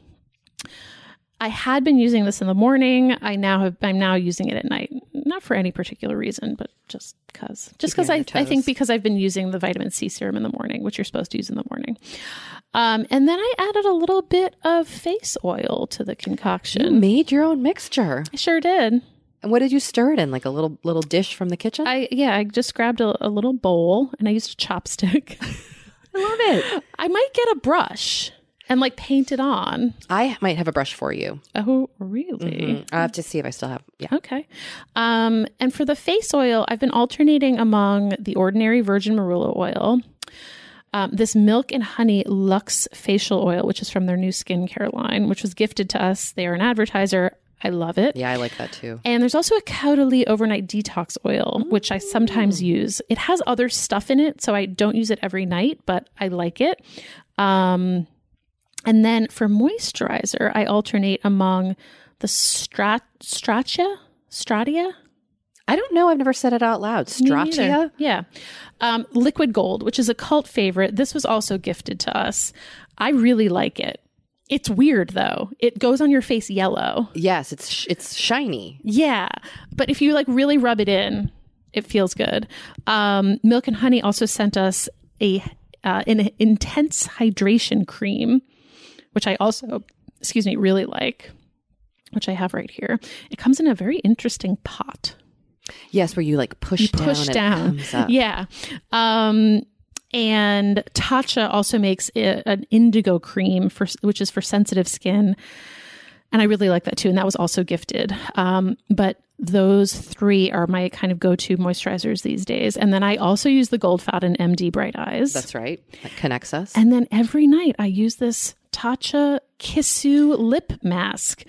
Speaker 2: I had been using this in the morning. I now have. I'm now using it at night. Not for any particular reason, but just because. Just because I, I think because I've been using the vitamin C serum in the morning, which you're supposed to use in the morning. Um, and then I added a little bit of face oil to the
Speaker 1: you
Speaker 2: concoction.
Speaker 1: made your own mixture.
Speaker 2: I sure did.
Speaker 1: And what did you stir it in? Like a little little dish from the kitchen?
Speaker 2: I yeah, I just grabbed a, a little bowl and I used a chopstick. [LAUGHS]
Speaker 1: I love it. [LAUGHS]
Speaker 2: I might get a brush and like paint it on.
Speaker 1: I might have a brush for you.
Speaker 2: Oh, really?
Speaker 1: Mm, I'll have to see if I still have. Yeah.
Speaker 2: Okay. Um, and for the face oil, I've been alternating among the ordinary virgin marula oil, um, this milk and honey Lux facial oil, which is from their new skincare line, which was gifted to us. They are an advertiser. I love it.
Speaker 1: Yeah, I like that too.
Speaker 2: And there's also a Caudalie overnight detox oil, which I sometimes use. It has other stuff in it, so I don't use it every night, but I like it. Um, and then for moisturizer, I alternate among the Strat Stratia Stratia
Speaker 1: I don't know. I've never said it out loud. Stratia.
Speaker 2: Yeah. Um, Liquid Gold, which is a cult favorite. This was also gifted to us. I really like it. It's weird though. It goes on your face yellow.
Speaker 1: Yes, it's sh- it's shiny.
Speaker 2: Yeah. But if you like really rub it in, it feels good. Um, Milk and Honey also sent us a uh, an intense hydration cream, which I also, excuse me, really like, which I have right here. It comes in a very interesting pot.
Speaker 1: Yes, where you like push
Speaker 2: You
Speaker 1: down
Speaker 2: push down.
Speaker 1: it comes up.
Speaker 2: Yeah. Um, and Tatcha also makes i an indigo cream for which is for sensitive skin, and I really like that too. And that was also gifted. Um, but those three are my kind of go-to moisturizers these days. And then I also use the Goldfaden MD Bright Eyes.
Speaker 1: That's right. That connects us.
Speaker 2: And then every night I use this Tatcha Kissu lip mask,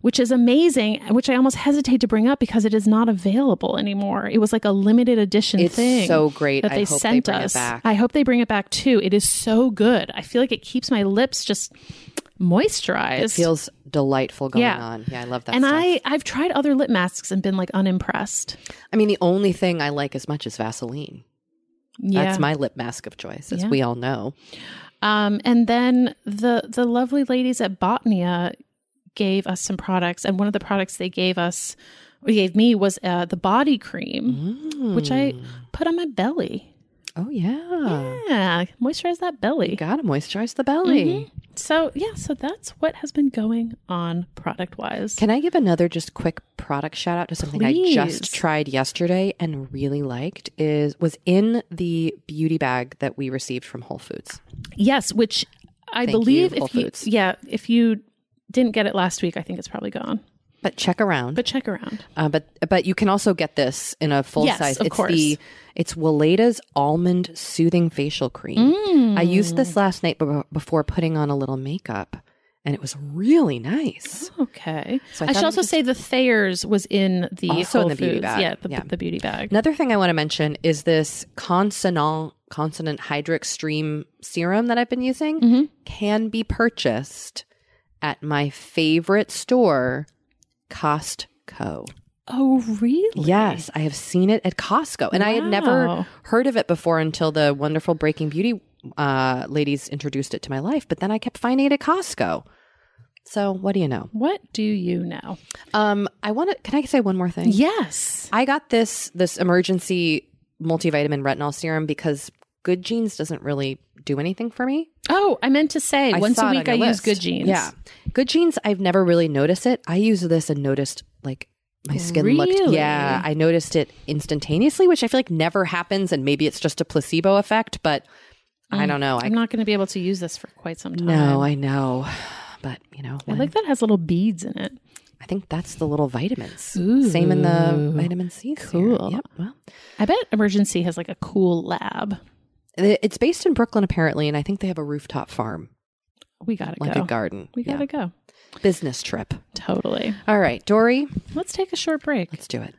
Speaker 2: which is amazing, which I almost hesitate to bring up because it is not available anymore. It was like a limited edition thing.
Speaker 1: It's
Speaker 2: thing.
Speaker 1: so great.
Speaker 2: That
Speaker 1: I
Speaker 2: they
Speaker 1: hope they
Speaker 2: sent
Speaker 1: bring it
Speaker 2: us.
Speaker 1: back.
Speaker 2: I hope they bring it back too. It is so good. I feel like it keeps my lips just moisturized.
Speaker 1: it feels delightful going
Speaker 2: Yeah.
Speaker 1: on. Yeah, I love that.
Speaker 2: and
Speaker 1: stuff.
Speaker 2: I, I've tried other lip masks and been like unimpressed.
Speaker 1: I mean, the only thing I like as much is Vaseline.
Speaker 2: Yeah.
Speaker 1: That's my lip mask of choice, as
Speaker 2: Yeah.
Speaker 1: we all know.
Speaker 2: Um, and then the the lovely ladies at Botnia gave us some products, and one of the products they gave us, or gave me, was uh, the body cream, which I put on my belly.
Speaker 1: Oh yeah,
Speaker 2: Yeah, moisturize that belly.
Speaker 1: you gotta moisturize the belly.
Speaker 2: So yeah, so that's what has been going on product wise.
Speaker 1: Can I give another just quick product shout out to something I just tried yesterday and really liked? Is was in the beauty bag that we received from Whole Foods.
Speaker 2: Yes, which I
Speaker 1: Thank you,
Speaker 2: believe
Speaker 1: Whole
Speaker 2: if you
Speaker 1: Foods.
Speaker 2: yeah if you didn't get it last week, I think it's probably gone.
Speaker 1: But check around.
Speaker 2: But check around.
Speaker 1: Uh, but but you can also get this in a full
Speaker 2: Yes,
Speaker 1: size.
Speaker 2: of
Speaker 1: it's
Speaker 2: course.
Speaker 1: the it's Weleda's almond soothing facial cream. I used
Speaker 2: Mm.
Speaker 1: this last night be- before putting on a little makeup, and it was really nice.
Speaker 2: Okay.
Speaker 1: So I
Speaker 2: I, should also
Speaker 1: was-
Speaker 2: say the Thayer's was in the
Speaker 1: Also in the beauty
Speaker 2: Foods.
Speaker 1: bag.
Speaker 2: Yeah, the,
Speaker 1: Yeah.
Speaker 2: the beauty bag.
Speaker 1: Another thing I want to mention is this consonant consonant hydric stream serum that I've been using
Speaker 2: Mhm.
Speaker 1: can be purchased at my favorite store, Costco.
Speaker 2: Oh, really?
Speaker 1: Yes, I have seen it at Costco, and I had never heard of it before until the wonderful Breaking Beauty uh, ladies introduced it to my life. But then I kept finding it at Costco. So what do you know?
Speaker 2: What do you know?
Speaker 1: Um, I want to. Can I say one more thing?
Speaker 2: Yes.
Speaker 1: I got this this emergency multivitamin retinol serum because Good Genes doesn't really do anything for me.
Speaker 2: Oh, I meant to say
Speaker 1: I
Speaker 2: once a week
Speaker 1: on
Speaker 2: I
Speaker 1: your
Speaker 2: use. Good Genes.
Speaker 1: Yeah, Good Genes. I've never really noticed it. I use this and noticed like my skin looked.
Speaker 2: Really?
Speaker 1: Yeah, I noticed it instantaneously, which I feel like never happens, and maybe it's just a placebo effect. But I mm. don't know. I
Speaker 2: I'm not going to be able to use this for quite some time.
Speaker 1: no, I know. But you know,
Speaker 2: I like that it has little beads in it.
Speaker 1: I think that's the little vitamins. Same in the vitamin C.
Speaker 2: Cool.
Speaker 1: Yep. Well,
Speaker 2: I bet Emergency has like a cool lab.
Speaker 1: It- it's based in Brooklyn apparently, and I think they have a rooftop farm,
Speaker 2: We got to
Speaker 1: like
Speaker 2: go.
Speaker 1: a garden.
Speaker 2: we got to go.
Speaker 1: Business trip.
Speaker 2: Totally.
Speaker 1: All right, Doree,
Speaker 2: Let's take a short break.
Speaker 1: let's do it.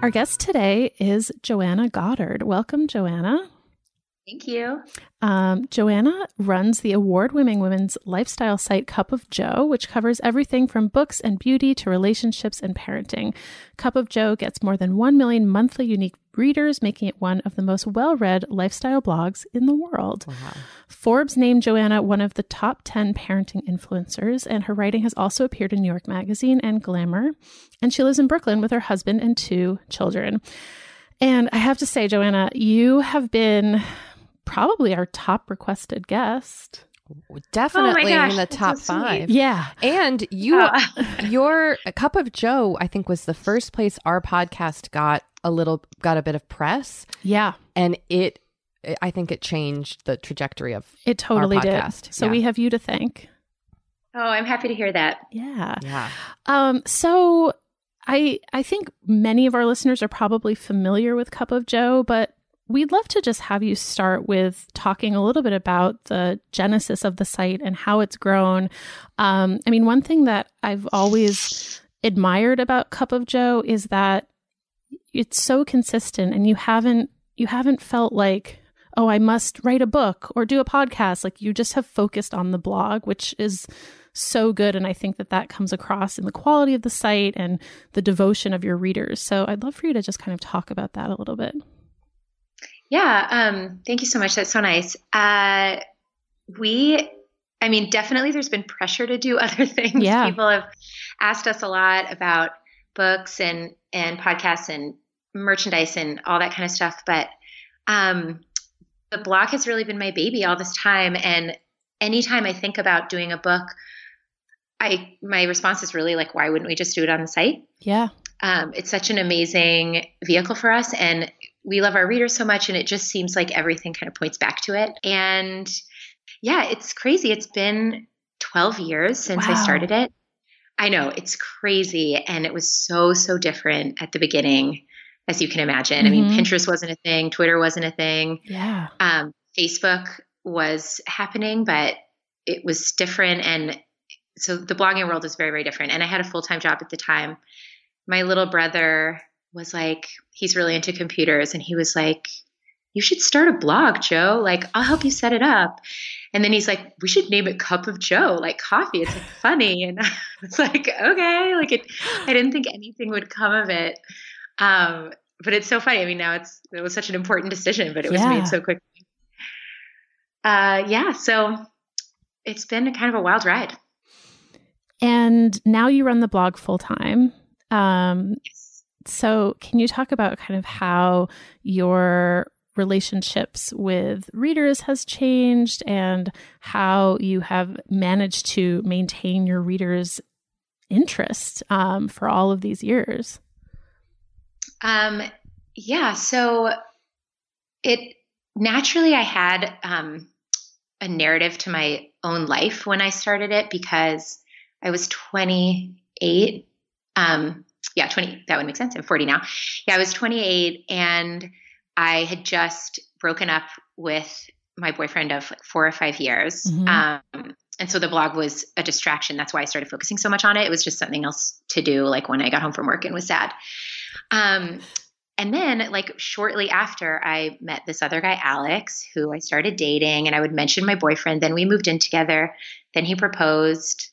Speaker 2: Our guest today is Joanna Goddard. Welcome, Joanna.
Speaker 3: Thank you.
Speaker 2: Um, Joanna runs the award winning women's lifestyle site Cup of Jo, which covers everything from books and beauty to relationships and parenting. Cup of Jo gets more than 1 million monthly unique readers, making it one of the most well read lifestyle blogs in the world. Wow. Forbes named Joanna one of the top 10 parenting influencers, and her writing has also appeared in New York Magazine and Glamour. And she lives in Brooklyn with her husband and two children. And I have to say, Joanna, you have been probably our top requested guest.
Speaker 1: Definitely
Speaker 3: oh gosh,
Speaker 1: in the top so five.
Speaker 2: Yeah.
Speaker 1: And you, uh, [LAUGHS] your Cup of Jo, I think was the first place our podcast got a little, got a bit of press.
Speaker 2: Yeah.
Speaker 1: And it, I think it changed the trajectory of
Speaker 2: it totally
Speaker 1: did.
Speaker 2: So
Speaker 1: yeah.
Speaker 2: we have you to thank.
Speaker 3: Oh, I'm happy to hear that.
Speaker 2: Yeah.
Speaker 1: Yeah.
Speaker 2: Um, so I I think many of our listeners are probably familiar with Cup of Jo, but we'd love to just have you start with talking a little bit about the genesis of the site and how it's grown. Um, I mean, one thing that I've always admired about Cup of Jo is that it's so consistent, and you haven't you haven't felt like oh I must write a book or do a podcast. Like you just have focused on the blog, which is so good. And I think that that comes across in the quality of the site and the devotion of your readers. So I'd love for you to just kind of talk about that a little bit.
Speaker 3: Yeah, um, thank you so much. That's so nice. Uh, we, I mean, definitely there's been pressure to do [LAUGHS] other things.
Speaker 2: Yeah.
Speaker 3: People have asked us a lot about books and, and podcasts and merchandise and all that kind of stuff. But um, the blog has really been my baby all this time. And anytime I think about doing a book, I my response is really like, why wouldn't we just do it on the site?
Speaker 2: Yeah.
Speaker 3: Um, it's such an amazing vehicle for us, and we love our readers so much, and it just seems like everything kind of points back to it. And yeah, it's crazy. It's been 12 years since
Speaker 2: wow.
Speaker 3: I started it. I know it's crazy, and it was so so different at the beginning, as you can imagine. Mm-hmm. I mean, mm-hmm. Pinterest wasn't a thing, Twitter wasn't a thing.
Speaker 2: Yeah.
Speaker 3: Um, Facebook was happening, but it was different, and so the blogging world is very very different. And I had a full time job at the time my little brother was like, he's really into computers, and he was like, you should start a blog, Jo. Like, I'll help you set it up. And then he's like, we should name it Cup of Jo, like coffee. It's like funny. [LAUGHS] And I was like, okay. Like it, I didn't think anything would come of it. Um, but it's so funny. I mean, now it's, it was such an important decision, but it was yeah. made so quickly. Uh, yeah. So it's been kind of a wild ride.
Speaker 2: And now you run the blog full time. Um, so, can you talk about kind of how your relationships with readers has changed and how you have managed to maintain your readers' interest um, for all of these years?
Speaker 3: Um, yeah, so it naturally I had um, a narrative to my own life when I started it because I was 28 um, yeah, 20, that would make sense. I'm 40 now. Yeah, I was 28 and I had just broken up with my boyfriend of four or five years. Mm-hmm. Um, and so the blog was a distraction. That's why I started focusing so much on it. It was just something else to do, like when I got home from work and was sad. Um, and then, like, shortly after, I met this other guy, Alex, who I started dating, and I would mention my boyfriend. Then we moved in together. Then he proposed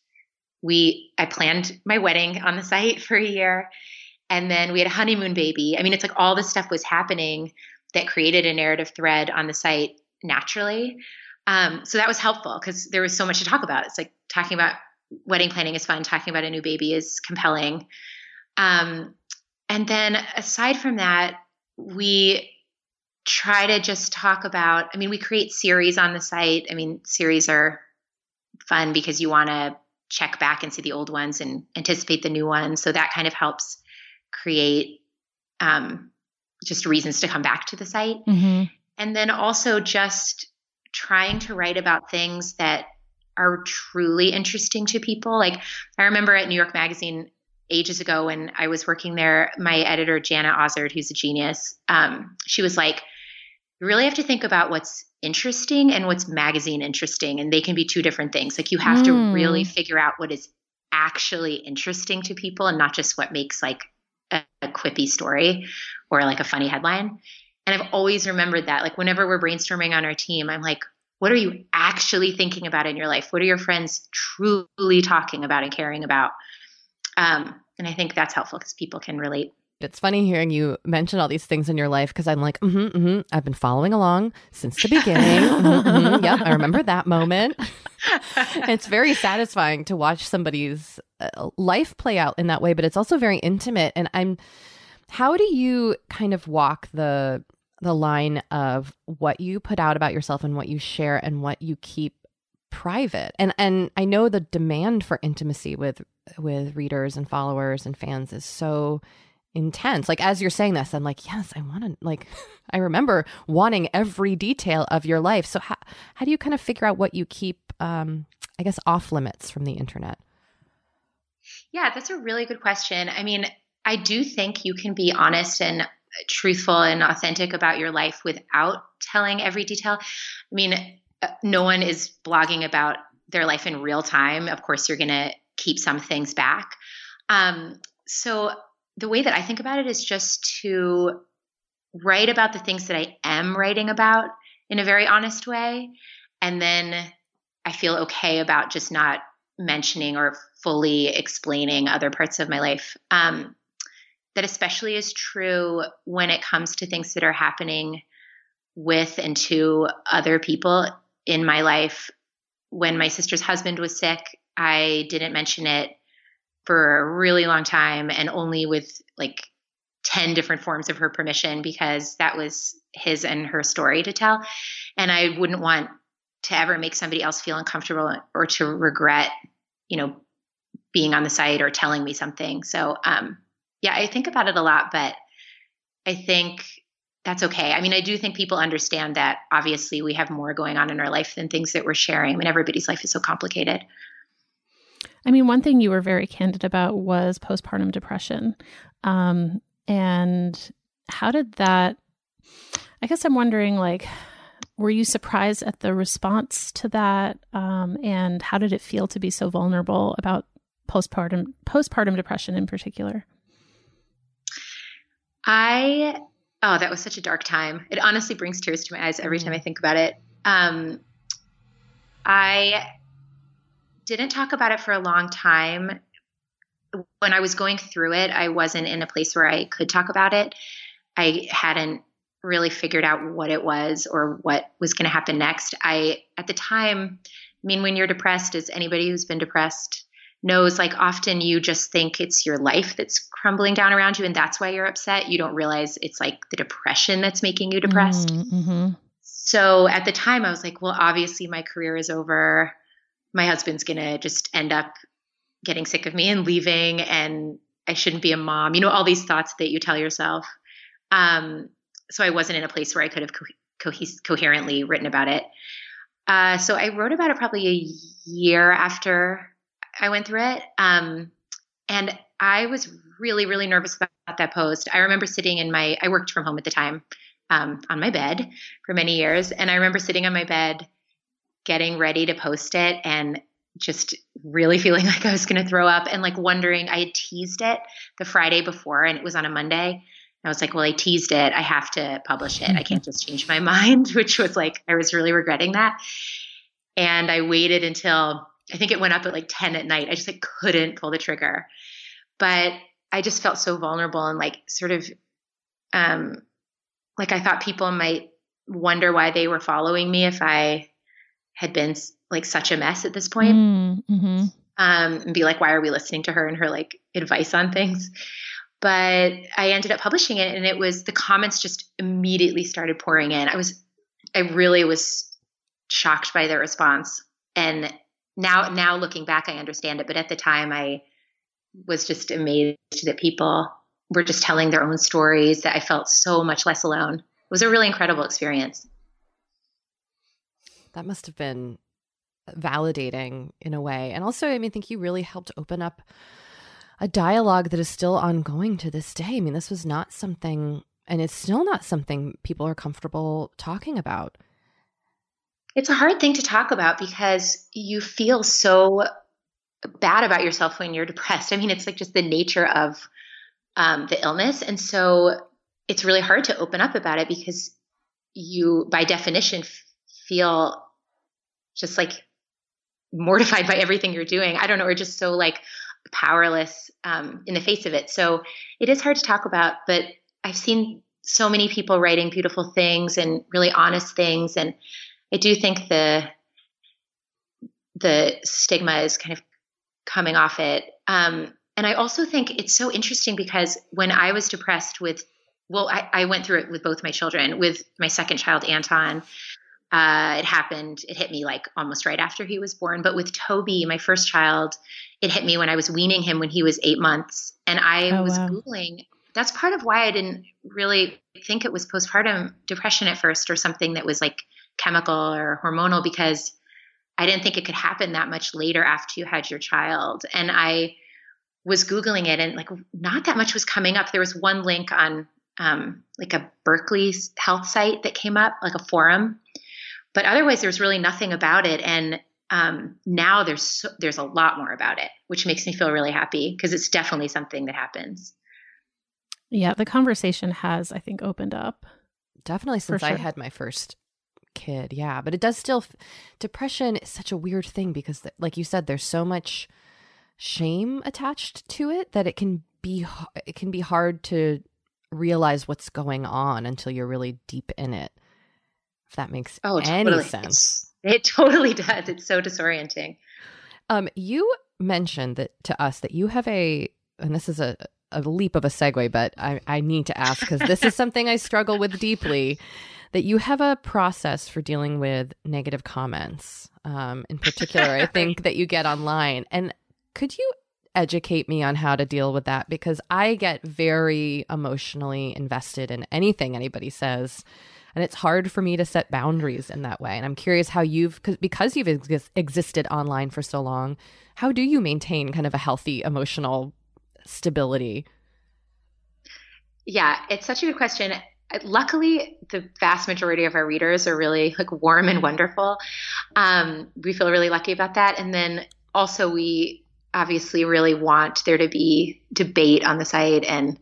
Speaker 3: we I planned my wedding on the site [LAUGHS] for a year and then we had a honeymoon baby. I mean, it's like all this stuff was happening that created a narrative thread on the site naturally. Um, so that was helpful because there was so much to talk about. It's like talking about wedding planning is fun, talking about a new baby is compelling. Um, and then aside from that, we try to just talk about, I mean, we create series on the site. I mean, series are fun because you want to check back and see the old ones and anticipate the new ones. So that kind of helps create um, just reasons to come back to the site.
Speaker 2: Mm-hmm.
Speaker 3: And then also just trying to write about things that are truly interesting to people. Like I remember at New York Magazine ages ago when I was working there, my editor, Jana Ozard, who's a genius, um, she was like, you really have to think about what's interesting and what's magazine interesting and they can be two different things like you have mm. to really hmm. figure out what is actually interesting to people and not just what makes like a, a quippy story or like a funny headline And I've always remembered that. Like whenever we're brainstorming on our team, I'm like, what are you actually thinking about in your life? What are your friends truly talking about and caring about? Um, and I think that's helpful because people can relate.
Speaker 1: It's funny hearing you mention all these things in your life because I'm like, mm-hmm, mm-hmm. I've been following along since the beginning. [LAUGHS] mm-hmm, mm-hmm. Yep, I remember that moment. [LAUGHS] it's very satisfying to watch somebody's uh, life play out in that way, but it's also very intimate. And I'm, how do you kind of walk the the line of what you put out about yourself and what you share and what you keep private and and i know the demand for intimacy with with readers and followers and fans is so intense. Like as you're saying this, I'm like, yes, I want to like I remember wanting every detail of your life. So how how do you kind of figure out what you keep um I guess off limits from the internet?
Speaker 3: Yeah, that's a really good question. I mean, I do think you can be honest and truthful and authentic about your life without telling every detail. I mean, uh, no one is blogging about their life in real time. Of course, you're going to keep some things back. Um, so the way that I think about it is just to write about the things that I am writing about in a very honest way. And then I feel okay about just not mentioning or fully explaining other parts of my life. Um, that especially is true when it comes to things that are happening with and to other people in my life. When my sister's husband was sick, I didn't mention it for a really long time and only with like 10 different forms of her permission because that was his and her story to tell. And I wouldn't want to ever make somebody else feel uncomfortable or to regret, you know, being on the site or telling me something. So, um, yeah, I think about it a lot, but I think that's okay. I mean, I do think people understand that obviously we have more going on in our life than things that we're sharing. I mean, everybody's life is so complicated.
Speaker 2: I mean, one thing you were very candid about was postpartum depression. Um, and how did that? I guess I'm wondering, like, were you surprised at the response to that? Um, and how did it feel to be so vulnerable about postpartum postpartum depression in particular?
Speaker 3: I oh, that was such a dark time. It honestly brings tears to my eyes every time I think about it. Um, I didn't talk about it for a long time. When I was going through it, I wasn't in a place where I could talk about it. I hadn't really figured out what it was or what was going to happen next. I, at the time, I mean, when you're depressed, as anybody who's been depressed knows, like often you just think it's your life that's crumbling down around you and that's why you're upset. You don't realize it's like the depression that's making you depressed. Mm-hmm. So at the time, I was like, well, obviously my career is over my husband's going to just end up getting sick of me and leaving and I shouldn't be a mom. You know, all these thoughts that you tell yourself. Um, so I wasn't in a place where I could have co- co- coherently written about it. Uh, so I wrote about it probably a year after I went through it. Um, and I was really, really nervous about that post. I remember sitting in my, I worked from home at the time, um, on my bed for many years. And I remember sitting on my bed getting ready to post it and just really [LAUGHS] feeling like I was going to throw up and like wondering. I had teased it the Friday before and it was on a Monday. I was like, well, I teased it. I have to publish it. I can't just change my [LAUGHS] mind, which was like, I was really regretting that. And I waited until I think it went up at like 10 at night. I just like couldn't pull the trigger. But I just felt so vulnerable and like sort of um like I thought people might wonder why they were following me if I had been like such a mess at this point. Mm, mm-hmm. Um, and be like, why are we listening to her and her like advice on things? But I ended up publishing it, and it was the comments just immediately started pouring in. I was, I really was shocked by the response, and now, now looking back, I understand it. But at the time, I was just amazed that people were just telling their own stories. That I felt so much less alone. It was a really incredible experience.
Speaker 1: That must have been validating in a way. And also, I mean, I think you really helped open up a dialogue that is still ongoing to this day. I mean, this was not something, and it's still not something people are comfortable talking about.
Speaker 3: It's a hard thing to talk about because you feel so bad about yourself when you're depressed. I mean, it's like just the nature of um, the illness. And so it's really hard to open up about it because you, by definition, feel just like mortified [LAUGHS] by everything you're doing. I don't know, or just so like powerless um, in the face of it. So it is hard to talk about, but I've seen so many people writing beautiful things and really honest things, and I do think the the stigma is kind of coming off it. Um, and I also think it's so interesting because when I was depressed with, well, I, I went through it with both my children. With my second child, Anton, uh, it happened, it hit me like almost right after he was born. But with Toby, my first child, it hit me when I was weaning him when he was eight months. And I oh, was wow. Googling. That's part of why I didn't really think it was postpartum depression at first or something that was like chemical or hormonal because I didn't think it could happen that much later after you had your child. And I was Googling it and like not that much was coming up. There was one link on um, like a Berkeley health site that came up, like a forum. But otherwise, there's really nothing about it. And um, now there's so, there's a lot more about it, which makes me feel really happy because it's definitely something that happens.
Speaker 2: Yeah, the conversation has, I think, opened up.
Speaker 1: Definitely since sure. I had my first kid. Yeah, but it does still. Depression is such a weird thing because, like you said, there's so much shame attached to it that it can be it can be hard to realize what's going on until you're really deep in it. That makes oh, any totally. sense.
Speaker 3: It's, [LAUGHS] it totally does. It's so disorienting.
Speaker 1: Um, you mentioned that to us that you have a, and this is a, a leap of a segue, but I, I need to ask because this is [LAUGHS] something I struggle with deeply that you have a process for dealing with negative comments. Um, in particular, I [LAUGHS] think that you get online. And could you educate me on how to deal with that? Because I get very emotionally invested in anything anybody says. And it's hard for me to set boundaries in that way. And I'm curious how you've, cause, because you've ex- existed online for so long, how do you maintain kind of a healthy emotional stability?
Speaker 3: Yeah, it's such a good question luckily the vast majority of our readers are really like warm and wonderful um, we feel really lucky about that and then also we obviously really want there to be debate on the site and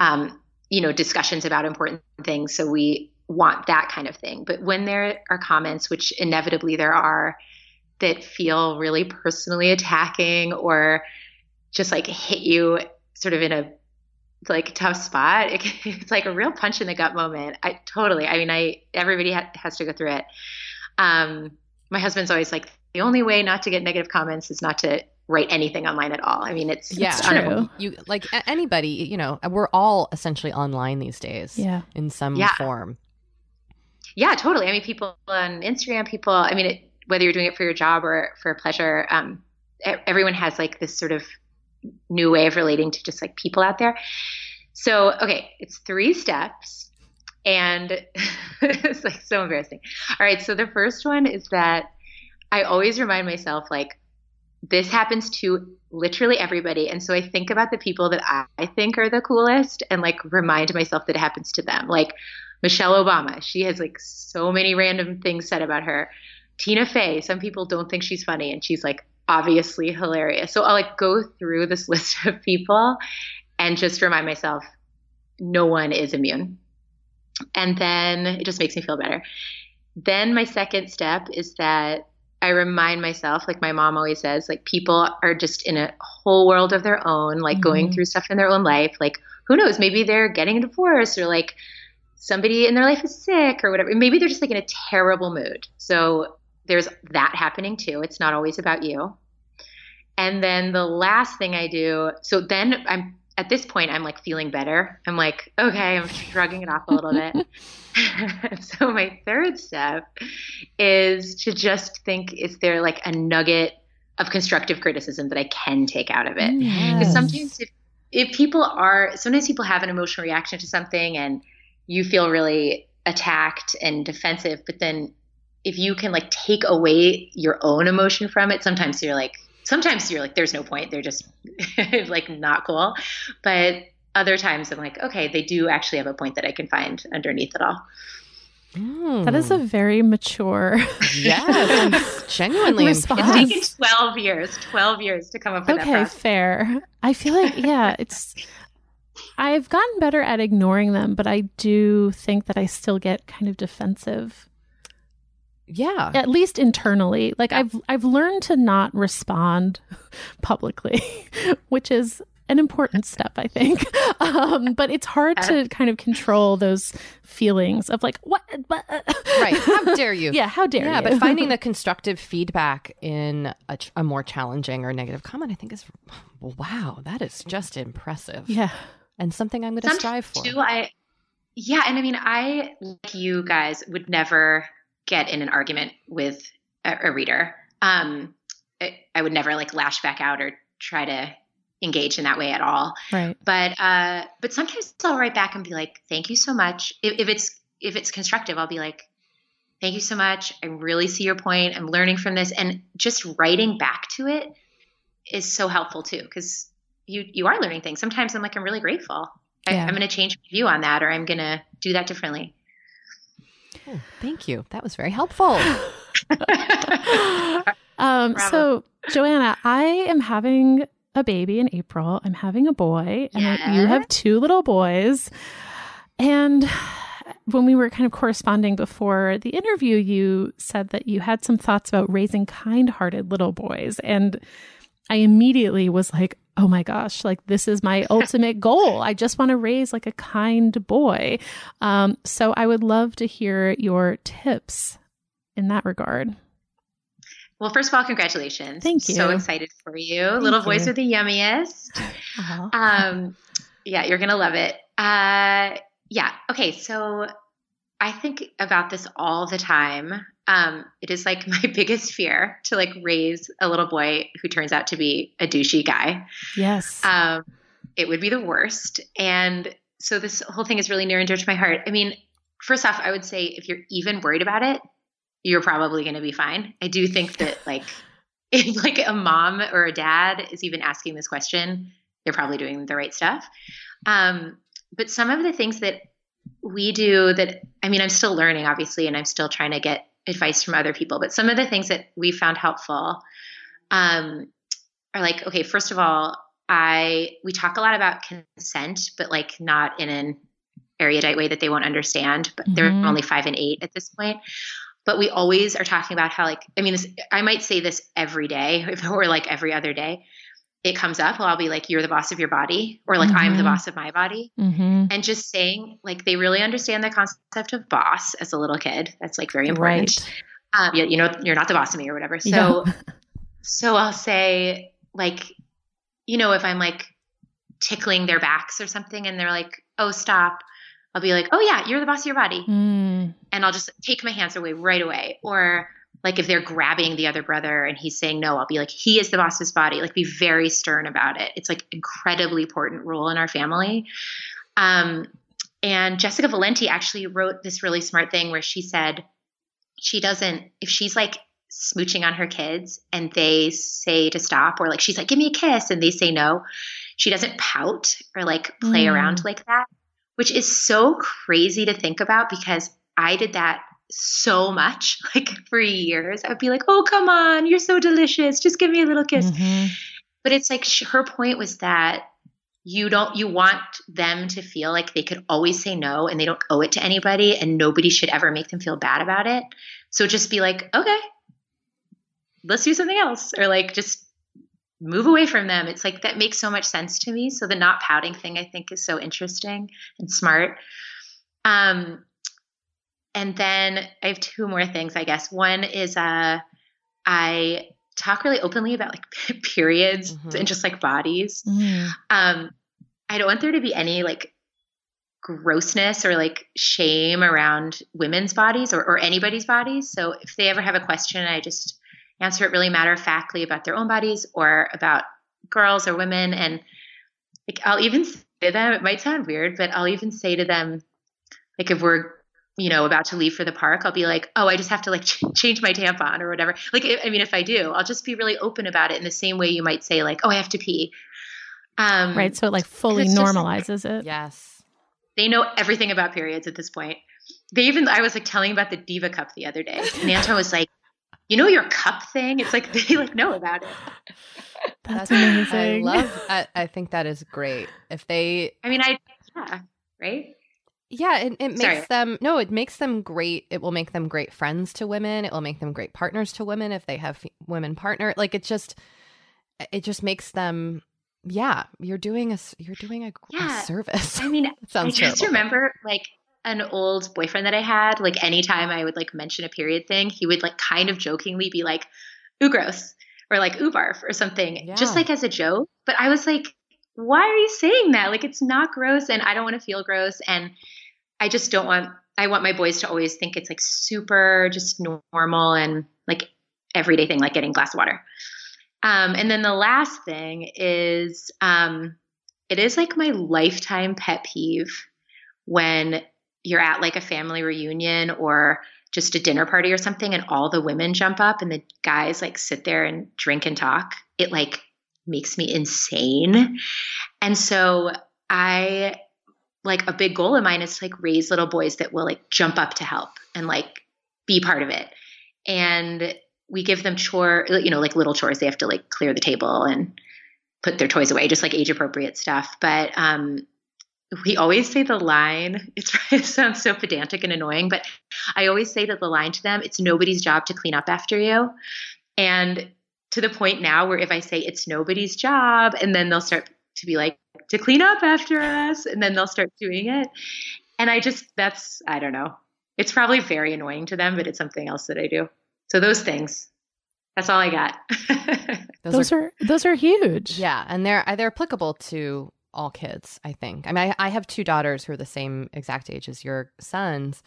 Speaker 3: um, you know discussions about important things so we want that kind of thing but when there are comments which inevitably there are that feel really personally attacking or just like hit you sort of in a like tough spot. [LAUGHS] It, it's like a real punch in the gut moment. I totally. I mean, I everybody ha- has to go through it. Um, my husband's always like, the only way not to get negative comments is not to write anything online at all. I mean, it's
Speaker 1: yeah,
Speaker 3: it's
Speaker 1: true. You like anybody, you know, we're all essentially online these days.
Speaker 2: Yeah,
Speaker 1: in some yeah. form.
Speaker 3: Yeah, totally. I mean, people on Instagram, people. I mean, it, whether you're doing it for your job or for pleasure, um, everyone has like this sort of new way of relating to just like people out there. So, okay, it's three steps and [LAUGHS] it's like so embarrassing. All right, so the first one is that I always remind myself like this happens to literally everybody. And so I think about the people that I think are the coolest and like remind myself that it happens to them. Like Michelle Obama, she has like so many random things said about her. Tina Fey, some people don't think she's funny and she's like obviously hilarious. So I'll like go through this [LAUGHS] list of people and just remind myself no one is immune. And then it just makes me feel better. Then my second step is that I remind myself, like my mom always says, like people are just in a whole world of their own, like mm-hmm. going through stuff in their own life. Like who knows, maybe they're getting a divorce or like somebody in their life is sick or whatever. Maybe they're just like in a terrible mood. So there's that happening too. It's not always about you. And then the last thing I do, so then I'm at this point, I'm like feeling better. I'm like, okay, I'm shrugging it off a little bit. [LAUGHS] [LAUGHS] so my third step is to just think, is there like a nugget of constructive criticism that I can take out of it? Mm, because yes. sometimes if, if people are, sometimes people have an emotional reaction to something and you feel really attacked and defensive, but then if you can like take away your own emotion from it, sometimes you're like, sometimes you're like, there's no point. They're just [LAUGHS] like not cool. But other times I'm like, okay, they do actually have a point that I can find underneath it all.
Speaker 2: Mm. That is a very mature, [LAUGHS]
Speaker 1: yes, [LAUGHS] genuinely
Speaker 3: response. It's taken twelve years, twelve years to come up with
Speaker 2: okay, fair. I feel like, yeah, it's I've gotten better at ignoring them, but I do think that I still get kind of defensive.
Speaker 1: Yeah.
Speaker 2: At least internally. Like I've I've learned to not respond [LAUGHS] publicly, [LAUGHS] which is an important step, I think. [LAUGHS] Um, but it's hard to kind of control those feelings of like, what?
Speaker 1: right. How dare you?
Speaker 2: Yeah. How dare
Speaker 1: yeah,
Speaker 2: you?
Speaker 1: but finding the constructive feedback in a, a more challenging or negative comment, I think is, wow, that is just impressive.
Speaker 2: yeah.
Speaker 1: And something I'm going to strive for.
Speaker 3: Too, I, yeah, and I mean, I like you guys would never get in an argument with a, a reader. Um, I, I would never like lash back out or try to engage in that way at all.
Speaker 2: Right.
Speaker 3: But uh, but sometimes I'll write back and be like, "Thank you so much." If, if it's if it's constructive, I'll be like, "Thank you so much. I really see your point. I'm learning from this." And just writing back to it is so helpful too, because you you are learning things. Sometimes I'm like, I'm really grateful. I,
Speaker 2: Yeah.
Speaker 3: I'm going to change my view on that, or I'm going to do that differently.
Speaker 1: Oh, thank you. That was very helpful. [LAUGHS] [LAUGHS]
Speaker 2: Um, so Joanna, I am having a baby in April. I'm having a boy, and I- you have two little boys. And when we were kind of corresponding before the interview, you said that you had some thoughts about raising kind-hearted little boys, and I immediately was like, "Oh my gosh! Like this is my [LAUGHS] ultimate goal. I just want to raise like a kind boy." Um, so I would love to hear your tips in that regard.
Speaker 3: Well, first of all, congratulations.
Speaker 2: Thank you.
Speaker 3: So excited for you. Little boys
Speaker 2: you.
Speaker 3: are the yummiest.
Speaker 2: Aw. [LAUGHS]
Speaker 3: um yeah you're gonna love it uh yeah okay so i think about this all the time um it is like [LAUGHS] my biggest fear to like raise a little boy who turns out to be a douchey guy.
Speaker 2: Yes.
Speaker 3: um it would be the worst. And so this whole thing is really near and dear to my heart. I mean first off i would say if you're even worried about it you're probably going to be fine. I do think that like [LAUGHS] if like a mom or a dad is even asking this question they're probably doing the right stuff. Um, but some of the things that we do that, I mean, I'm still learning, obviously, and I'm still trying to get advice from other people. But some of the things that we found helpful um, are like, okay, first of all, I we talk a lot about consent, but like not in an erudite way that they won't understand. But they're
Speaker 2: Mhm.
Speaker 3: only five and eight at this point. But we always are talking about how, like, I mean, this, I might say this every day, [LAUGHS] if it were like every other day it comes up, well, I'll be like, you're the boss of your body, or like, I'm the
Speaker 2: Mhm.
Speaker 3: boss of my body.
Speaker 2: mm-hmm.
Speaker 3: And just saying, like, they really understand the concept of boss as a little kid. That's like very important.
Speaker 2: Right.
Speaker 3: Um, yeah, you know, you're not the boss of me or whatever. So, [LAUGHS] so I'll say, like, you know, if I'm like tickling their backs or something and they're like, oh, stop, I'll be like, oh, yeah, you're the boss of your body
Speaker 2: Mm,
Speaker 3: and I'll just take my hands away right away. Or like if they're grabbing the other brother and he's saying no, I'll be like, he is the boss of his body. Like be very stern about it. It's like incredibly important rule in our family. Um, and Jessica Valenti actually wrote this really smart thing where she said she doesn't if she's like smooching on her kids and they say to stop or like she's like give me a kiss and they say no she doesn't pout or like play
Speaker 2: Mm.
Speaker 3: around like that which is so crazy to think about because i did that so much [LAUGHS] like for years i'd be like oh come on you're so delicious just give me a little kiss.
Speaker 2: Mhm.
Speaker 3: but it's like sh- her point was that you don't you want them to feel like they could always say no and they don't owe it to anybody and nobody should ever make them feel bad about it. So just be like okay let's do something else or like just move away from them. It's like that makes so much sense to me. So the not pouting thing i think is so interesting and smart. Um and then i have two more things i guess one is uh i talk really openly about like [LAUGHS] periods
Speaker 1: Mhm.
Speaker 3: and just like bodies
Speaker 2: Mm.
Speaker 3: um i don't want there to be any like grossness or like shame around women's bodies or, or anybody's bodies so if they ever have a question i just answer it really matter of factly about their own bodies or about girls or women and like i'll even say to them it might sound weird but i'll even say to them like if we're you know about to leave for the park i'll be like oh i just have to like [LAUGHS] ch- change my tampon or whatever like i I mean if i do i'll just be really open about it in the same way you might say like oh i have to pee um
Speaker 2: Right. So it like fully
Speaker 3: it's just-
Speaker 2: normalizes it.
Speaker 1: yes.
Speaker 3: they know everything about periods at this point. They even I was like telling about the Diva Cup the other day. [LAUGHS] And Anton was like, you know your cup thing? It's like [LAUGHS] they like know about it.
Speaker 2: That's, amazing.
Speaker 1: I love. I, I think that is great. If they,
Speaker 3: I mean, I yeah, right.
Speaker 1: Yeah, it, it makes
Speaker 3: Sorry.
Speaker 1: them. No, it makes them great. It will make them great friends to women. It will make them great partners to women if they have f- women partner. Like it just, it just makes them. Yeah, you're doing a you're doing a,
Speaker 3: Yeah.
Speaker 1: a service.
Speaker 3: I mean, [LAUGHS] I just
Speaker 1: terrible.
Speaker 3: remember like an old boyfriend that I had. Like anytime I would like mention a period thing, he would like kind of jokingly be like, "Ooh, gross," or like "Ooh, barf," or something,
Speaker 1: Yeah.
Speaker 3: just like as a joke. But I was like, "Why are you saying that? Like, it's not gross, and I don't want to feel gross, and I just don't want. I want my boys to always think it's like super, just normal and like everyday thing, like getting glass of water." Um, and then the last thing is, um, it is like my lifetime pet peeve when you're at like a family reunion or just a dinner party or something and all the women jump up and the guys like sit there and drink and talk it like makes me insane and so i like a big goal of mine is to like raise little boys that will like jump up to help and like be part of it. And we give them chore you know like little chores. They have to like clear the table and put their toys away just like age appropriate stuff. But um we always say the line [LAUGHS] it's, it sounds so pedantic and annoying but i always say that the line to them it's nobody's job to clean up after you. And to the point now where if i say it's nobody's job and then they'll start to be like to clean up after us and then they'll start doing it and i just that's i don't know it's probably very annoying to them but it's something else that i do so those things that's all i got [LAUGHS]
Speaker 2: Those, are, those are huge.
Speaker 1: Yeah, and they're uh, they're applicable to all kids. I think. I mean, I, I have two daughters who are the same exact age as your sons,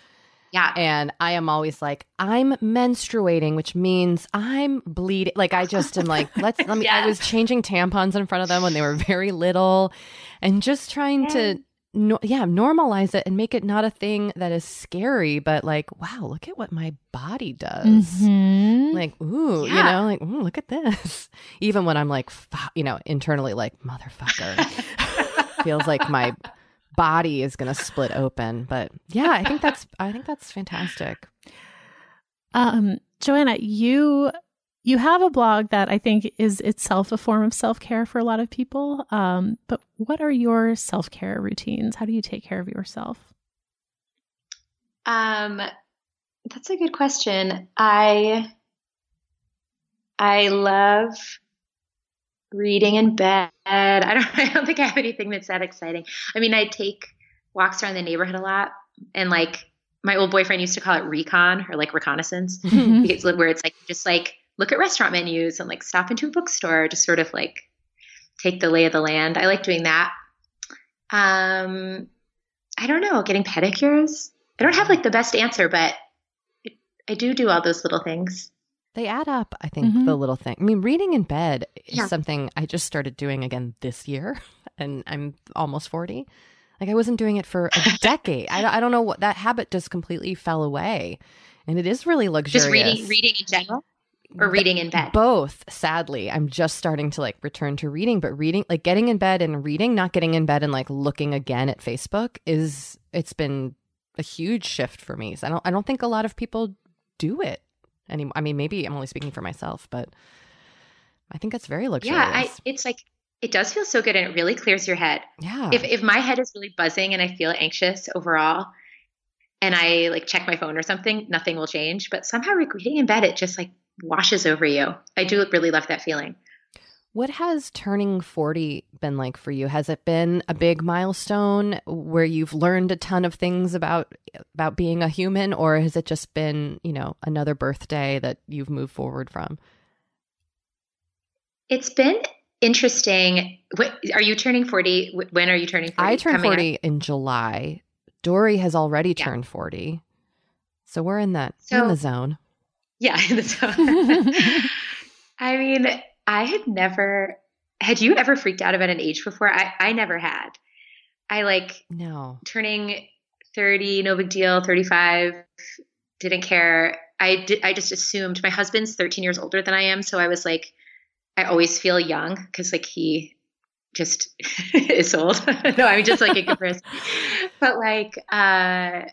Speaker 3: yeah
Speaker 1: and I am always like, I'm menstruating, which means I'm bleeding. Like I just am like, let's let [LAUGHS] me. I was changing tampons in front of them when they were very little, and just trying to. No, yeah, normalize it and make it not a thing that is scary, but like, wow, look at what my body does
Speaker 2: Mhm.
Speaker 1: like ooh you know like ooh, look at this [LAUGHS] even when i'm like you know internally like motherfucker [LAUGHS] feels like my body is gonna split open but yeah i think that's i think that's fantastic
Speaker 2: Um, Joanna, you you have a blog that I think is itself a form of self care for a lot of people. Um, but what are your self care routines? How do you take care of yourself?
Speaker 3: Um, that's a good question. I I love reading in bed. [LAUGHS] I don't I don't think I have anything that's that exciting. I mean, I take walks around the neighborhood a lot and like my old boyfriend used to call it recon or like reconnaissance [LAUGHS] because where it's like just like look at restaurant menus and like stop into a bookstore to sort of like take the lay of the land. I like doing that. Um I don't know, getting pedicures. I don't have like the best answer, but I do do all those little things.
Speaker 1: They add up i think
Speaker 2: Mhm.
Speaker 1: the little thing. I mean reading in bed is
Speaker 3: Yeah.
Speaker 1: something i just started doing again this year [LAUGHS] and i'm almost 40 like i wasn't doing it for a [LAUGHS] decade. I, don't- I don't know what that habit just completely fell away and it is really luxurious
Speaker 3: Just reading, reading in general, or reading in bed.
Speaker 1: both sadly. I'm just starting to like return to reading but reading like getting in bed and reading not getting in bed and like looking again at facebook is it's been a huge shift for me. So i don't i don't think a lot of people do it anymore i mean maybe i'm only speaking for myself but i think that's very luxurious
Speaker 3: Yeah, I, it's like it does feel so good, and it really clears your head.
Speaker 1: yeah
Speaker 3: If if my head is really buzzing and I feel anxious overall, and I like check my phone or something, nothing will change. But somehow like, reading in bed, it just like washes over you. I do really love that feeling.
Speaker 1: What has turning 40 been like for you? Has it been a big milestone where you've learned a ton of things about about being a human or has it just been, you know, another birthday that you've moved forward from?
Speaker 3: It's been interesting. What, are you turning forty? When are you turning forty?
Speaker 1: I turned
Speaker 3: Coming up?
Speaker 1: 40 in July. Doree has already
Speaker 3: Yeah.
Speaker 1: turned 40. So we're in that we're in the zone.
Speaker 3: Yeah. [LAUGHS] that's- [LAUGHS] I mean, I had never. Had you ever freaked out about an age before? I I never had. I like
Speaker 1: No.
Speaker 3: turning 30 no big deal 35 didn't care i did i just assumed my husband's 13 years older than i am so i was like i always feel young because like he just [LAUGHS] is old [LAUGHS] no I'm just like in [LAUGHS] comparison but like uh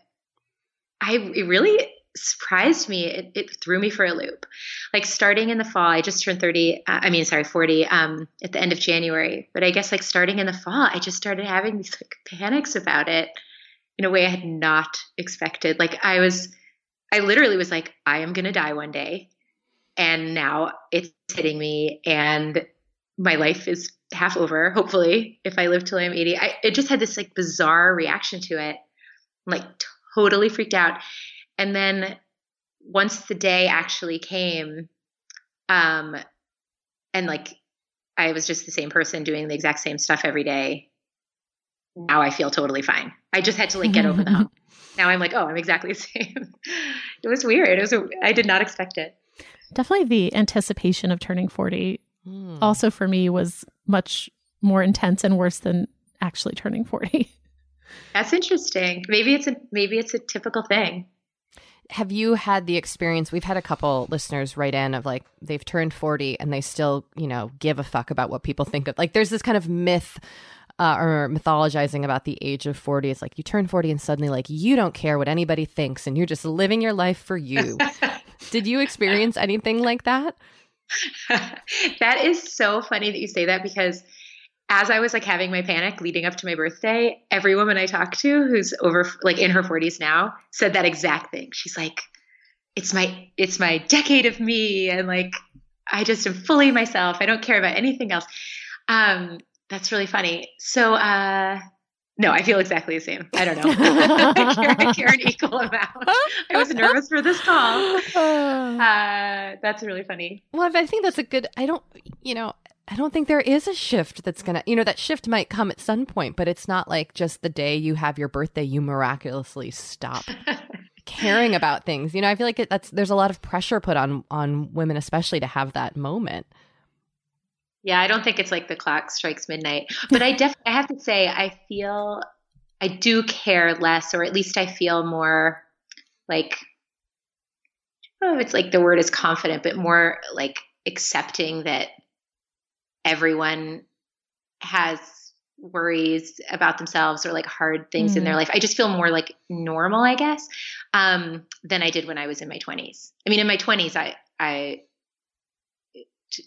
Speaker 3: i really surprised me it, it threw me for a loop like starting in the fall, I just turned 30, uh, I mean, sorry, 40 um, at the end of January. But I guess like starting in the fall, I just started having these like panics about it in a way I had not expected. Like I was, I literally was like, I am going to die one day. And now it's hitting me and my life is half over, hopefully, if I live till I'm 80. I it just had this like bizarre reaction to it. I'm, like totally freaked out. And then once the day actually came, um, and like I was just the same person doing the exact same stuff every day. Now I feel totally fine. I just had to like get over the hump. [LAUGHS] Now I'm like, oh, I'm exactly the [LAUGHS] same. it was weird. It was a, I did not expect it.
Speaker 2: Definitely the anticipation of turning 40 mm. also for me was much more intense and worse than actually turning 40. [LAUGHS]
Speaker 3: That's interesting. Maybe it's a maybe it's a typical thing.
Speaker 1: Have you had the experience? We've had a couple listeners write in of like they've turned 40 and they still, you know, give a fuck about what people think of. Like there's this kind of myth uh, or mythologizing about the age of 40. It's like you turn 40 and suddenly like you don't care what anybody thinks and you're just living your life for you. [LAUGHS] Did you experience anything like that? [LAUGHS]
Speaker 3: that is so funny that you say that because as I was like having my panic leading up to my birthday, every woman I talked to who's over like in her 40s now said that exact thing. She's like, it's my it's my decade of me and like I just am fully myself. I don't care about anything else. Um, that's really funny. So uh no, I feel exactly the same. I don't know. [LAUGHS] I, care, I, care, an equal amount. I was nervous for this call. [LAUGHS] Uh, that's really funny.
Speaker 1: Well, I think that's a good. I don't, you know, I don't think there is a shift that's gonna. You know, that shift might come at some point, but it's not like just the day you have your birthday, you miraculously stop [LAUGHS] caring about things. You know, I feel like it, that's there's a lot of pressure put on on women, especially to have that moment.
Speaker 3: Yeah, I don't think it's like the clock strikes midnight, but I definitely I have to say I feel I do care less, or at least I feel more like I don't know if it's like the word is confident, but more like accepting that everyone has worries about themselves or like hard things mm. in their mm. life. I just feel more like normal, I guess, um, than I did when I was in my 20s. I mean, in my 20s, I I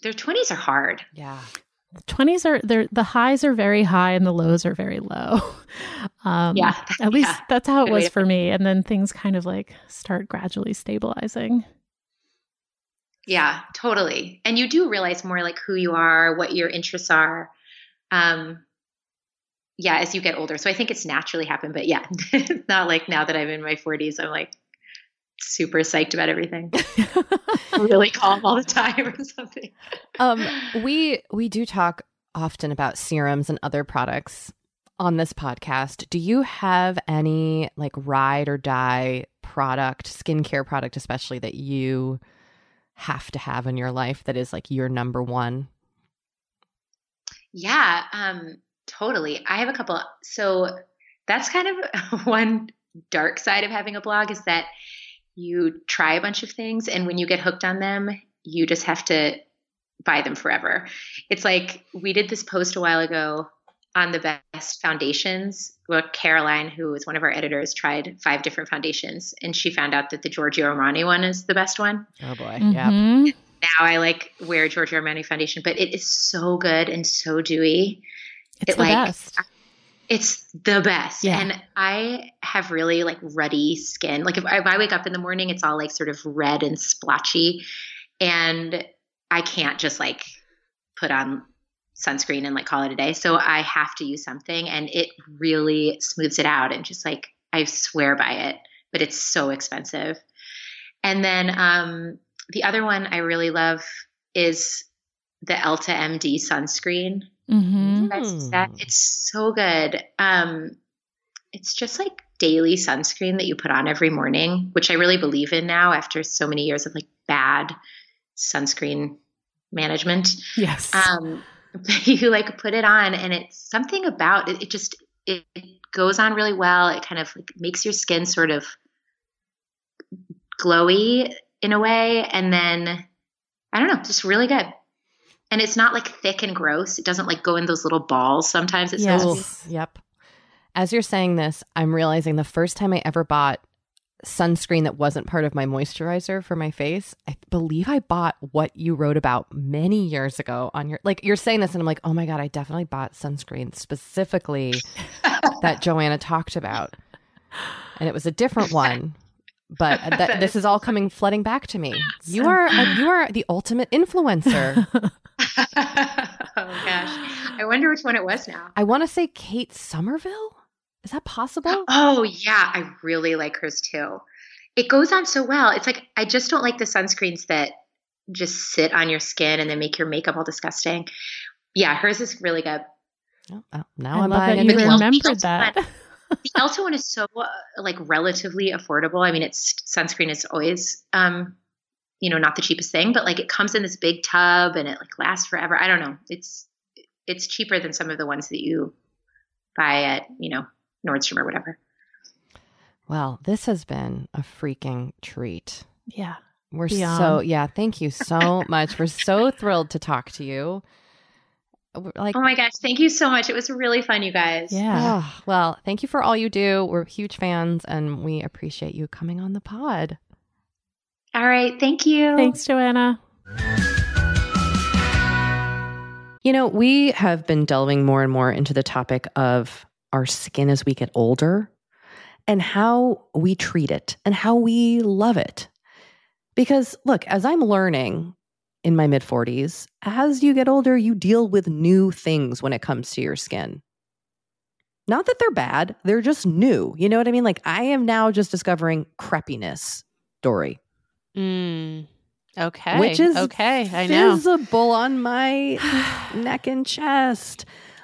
Speaker 3: their 20s are hard.
Speaker 1: Yeah.
Speaker 2: The 20s are they the highs are very high and the lows are very low. [LAUGHS] Um,
Speaker 3: yeah.
Speaker 2: At least [LAUGHS] yeah. that's how it was for me. And then things kind of like start gradually stabilizing.
Speaker 3: Yeah, totally. And you do realize more like who you are, what your interests are. Um, yeah, as you get older. So I think it's naturally happened, but yeah, it's [LAUGHS] not like now that I'm in my 40s, I'm like, super psyched about everything. [LAUGHS] really calm all the time or something.
Speaker 1: Um, we we do talk often about serums and other products on this podcast. Do you have any like ride or die product, skincare product especially that you have to have in your life that is like your number one?
Speaker 3: Yeah, um totally. I have a couple. So that's kind of [LAUGHS] one dark side of having a blog is that you try a bunch of things and when you get hooked on them you just have to buy them forever it's like we did this post a while ago on the best foundations well caroline who was one of our editors tried five different foundations and she found out that the giorgio armani one is the best one.
Speaker 1: Oh boy mm-hmm. yeah
Speaker 3: now i like wear giorgio armani foundation but it is so good and so dewy
Speaker 2: it's it, the like, best
Speaker 3: it's the best. Yeah. And I have really like ruddy skin. Like if I, if I wake up in the morning, it's all like sort of red and splotchy. And I can't just like put on sunscreen and like call it a day. So I have to use something and it really smooths it out and just like I swear by it, but it's so expensive. And then um the other one I really love is the EltaMD sunscreen.
Speaker 2: Mm-hmm.
Speaker 3: It's so good. Um, it's just like daily sunscreen that you put on every morning, which I really believe in now after so many years of like bad sunscreen management.
Speaker 2: Yes.
Speaker 3: Um, [LAUGHS] you like put it on and it's something about it, it just it, it goes on really well. It kind of like makes your skin sort of glowy in a way. And then I don't know, just really good and it's not like thick and gross. It doesn't like go in those little balls. Sometimes it's
Speaker 1: yes. Yep. As you're saying this, I'm realizing the first time I ever bought sunscreen that wasn't part of my moisturizer for my face. I believe I bought what you wrote about many years ago on your like you're saying this and I'm like, "Oh my god, I definitely bought sunscreen specifically [LAUGHS] that Joanna talked about." And it was a different one. But [LAUGHS] th- this is all coming flooding back to me. [LAUGHS] You are a, you are the ultimate influencer.
Speaker 3: oh gosh. I wonder which one it was now.
Speaker 1: I want to say Kate Somerville. Is that possible?
Speaker 3: Oh yeah, I really like hers too. It goes on so well. It's like I just don't like the sunscreens that just sit on your skin and then make your makeup all disgusting. Yeah, hers is really good.
Speaker 1: Oh, oh, now
Speaker 2: I
Speaker 1: I'm
Speaker 2: love
Speaker 1: buying
Speaker 2: that
Speaker 1: a
Speaker 2: you
Speaker 1: one.
Speaker 2: remembered that.
Speaker 3: The Elta one is so uh, like relatively affordable. I mean, it's sunscreen is always um, you know, not the cheapest thing, but like it comes in this big tub and it like lasts forever. I don't know. It's it's cheaper than some of the ones that you buy at, you know, Nordstrom or whatever.
Speaker 1: Well, this has been a freaking treat.
Speaker 2: Yeah.
Speaker 1: We're so yeah, thank you so [LAUGHS] much. We're so thrilled to talk to you. Like
Speaker 3: Oh my gosh, thank you so much. It was really fun, you guys.
Speaker 2: Yeah.
Speaker 1: oh, well, thank you for all you do. We're huge fans and we appreciate you coming on the pod.
Speaker 3: All right, thank you.
Speaker 2: Thanks, Joanna.
Speaker 1: You know, we have been delving more and more into the topic of our skin as we get older and how we treat it and how we love it. Because, look, as I'm learning in my mid 40s, as you get older, you deal with new things when it comes to your skin. Not that they're bad, they're just new. You know what I mean? Like, I am now just discovering crepiness, Doree,
Speaker 4: Mm. Okay.
Speaker 1: which is
Speaker 4: okay. I know.
Speaker 1: visible on my [SIGHS] neck and chest.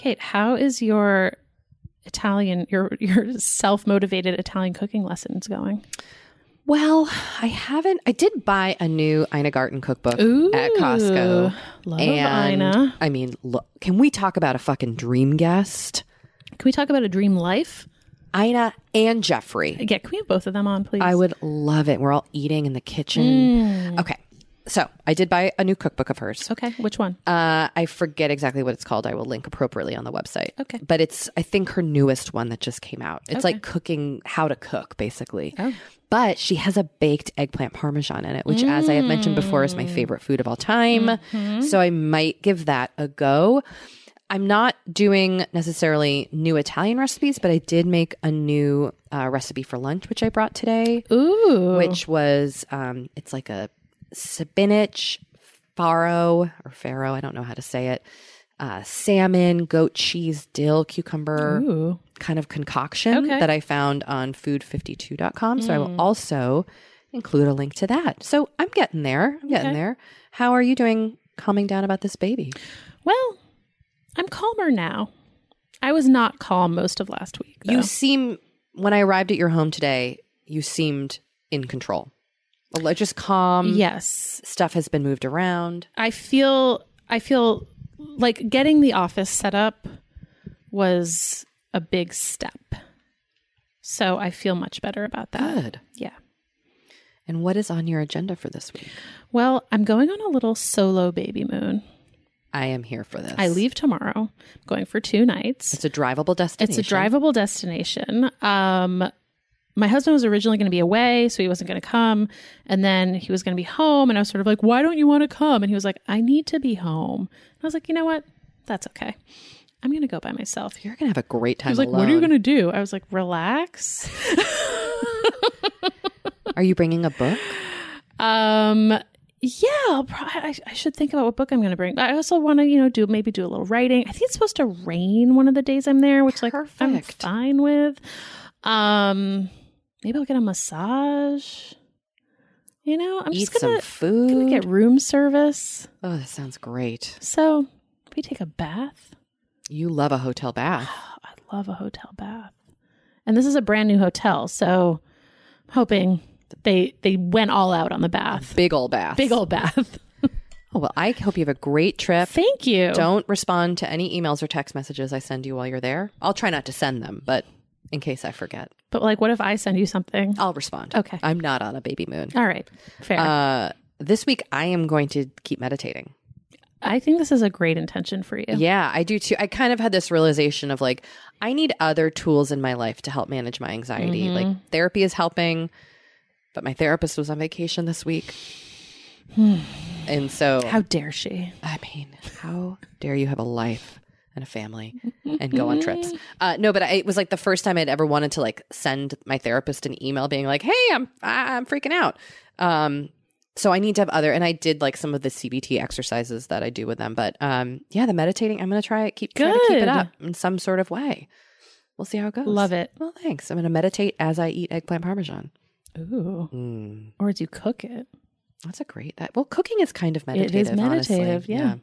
Speaker 2: Kate, how is your Italian, your your self motivated Italian cooking lessons going?
Speaker 1: Well, I haven't. I did buy a new Ina Garten cookbook at Costco.
Speaker 2: Love
Speaker 1: and
Speaker 2: Ina.
Speaker 1: I mean, look, can we talk about a fucking dream guest?
Speaker 2: Can we talk about a dream life?
Speaker 1: Ina and Jeffrey.
Speaker 2: Yeah, can we have both of them on, please?
Speaker 1: I would love it. We're all eating in the kitchen.
Speaker 2: Mm.
Speaker 1: Okay. So I did buy a new cookbook of hers.
Speaker 2: Okay, which one?
Speaker 1: Uh, I forget exactly what it's called. I will link appropriately on the website.
Speaker 2: Okay.
Speaker 1: But it's, I think, her newest one that just came out. It's
Speaker 2: Okay.
Speaker 1: like cooking, how to cook, basically.
Speaker 2: Oh.
Speaker 1: but she has a baked eggplant parmesan in it, which, as I have mentioned before, is my
Speaker 2: Mm.
Speaker 1: favorite food of all time.
Speaker 2: Mm-hmm.
Speaker 1: So I might give that a go. I'm not doing necessarily new Italian recipes, but I did make a new uh, recipe for lunch, which I brought today,
Speaker 2: Ooh.
Speaker 1: which was um, it's like a spinach farro or farro. I don't know how to say it. Uh, salmon, goat cheese, dill, cucumber
Speaker 2: Ooh.
Speaker 1: kind of concoction
Speaker 2: Okay.
Speaker 1: that I found on food52.com. So I will also include a link to that. So I'm getting there. I'm getting
Speaker 2: Okay.
Speaker 1: there. How are you doing calming down about this baby?
Speaker 2: Well, I'm calmer now. I was not calm most of last week.
Speaker 1: You seem, when I arrived at your home today, you seemed in control. Just calm.
Speaker 2: yes.
Speaker 1: Stuff has been moved around.
Speaker 2: I feel I feel like getting the office set up was a big step. So I feel much better about that.
Speaker 1: Good.
Speaker 2: Yeah.
Speaker 1: And what is on your agenda for this week?
Speaker 2: Well, I'm going on a little solo baby moon.
Speaker 1: I am here for this.
Speaker 2: I leave tomorrow. I'm going for two nights.
Speaker 1: It's a drivable destination.
Speaker 2: It's a drivable destination. Um, my husband was originally going to be away, so he wasn't going to come. And then he was going to be home. And I was sort of like, why don't you want to come? And he was like, I need to be home. And I was like, you know what? That's okay. I'm going to go by myself.
Speaker 1: You're going to have a great time
Speaker 2: He was like,
Speaker 1: alone.
Speaker 2: what are you going to do? I was like, relax. [LAUGHS]
Speaker 1: Are you bringing a book?
Speaker 2: Um, yeah, pro- I, I should think about what book I'm going to bring. But I also want to, you know, do maybe do a little writing. I think it's supposed to rain one of the days I'm there, which like I'm fine with. Um, maybe I'll get a massage. You know, I'm
Speaker 1: Eat
Speaker 2: just gonna,
Speaker 1: some food.
Speaker 2: gonna get room service.
Speaker 1: oh, that sounds great.
Speaker 2: So we take a bath.
Speaker 1: You love a hotel bath. [SIGHS]
Speaker 2: I love a hotel bath, and this is a brand new hotel, so I'm hoping they they went all out on the bath.
Speaker 1: Big old bath.
Speaker 2: Big old bath. [LAUGHS]
Speaker 1: Oh, well, I hope you have a great trip.
Speaker 2: Thank you.
Speaker 1: Don't respond to any emails or text messages I send you while you're there. I'll try not to send them, but in case I forget,
Speaker 2: But like, what if I send you something?
Speaker 1: I'll respond.
Speaker 2: Okay.
Speaker 1: I'm not on a baby moon.
Speaker 2: All right, fair.
Speaker 1: Uh, this week, I am going to keep meditating.
Speaker 2: I think this is a great intention for you.
Speaker 1: Yeah, I do too. I kind of had this realization of like, I need other tools in my life to help manage my anxiety.
Speaker 2: Mm-hmm.
Speaker 1: Like, therapy is helping, but my therapist was on vacation this week. and so,
Speaker 2: How dare she?
Speaker 1: I mean, how dare you have a life and a family and go on trips? [LAUGHS] Uh, no, but I, it was like the first time I'd ever wanted to like send my therapist an email being like, "Hey, I'm I'm freaking out." Um, so I need to have other, and I did like some of the CBT exercises that I do with them. But um, yeah, the meditating, I'm gonna try it, keep try to keep it up in some sort of way. We'll see how it goes.
Speaker 2: Love it.
Speaker 1: Well, thanks. I'm gonna meditate as I eat eggplant parmesan.
Speaker 2: Ooh.
Speaker 1: Mm,
Speaker 2: Or do you cook it?
Speaker 1: that's a great. That well, cooking is kind of
Speaker 2: It is
Speaker 1: meditative. honestly.
Speaker 2: meditative, yeah.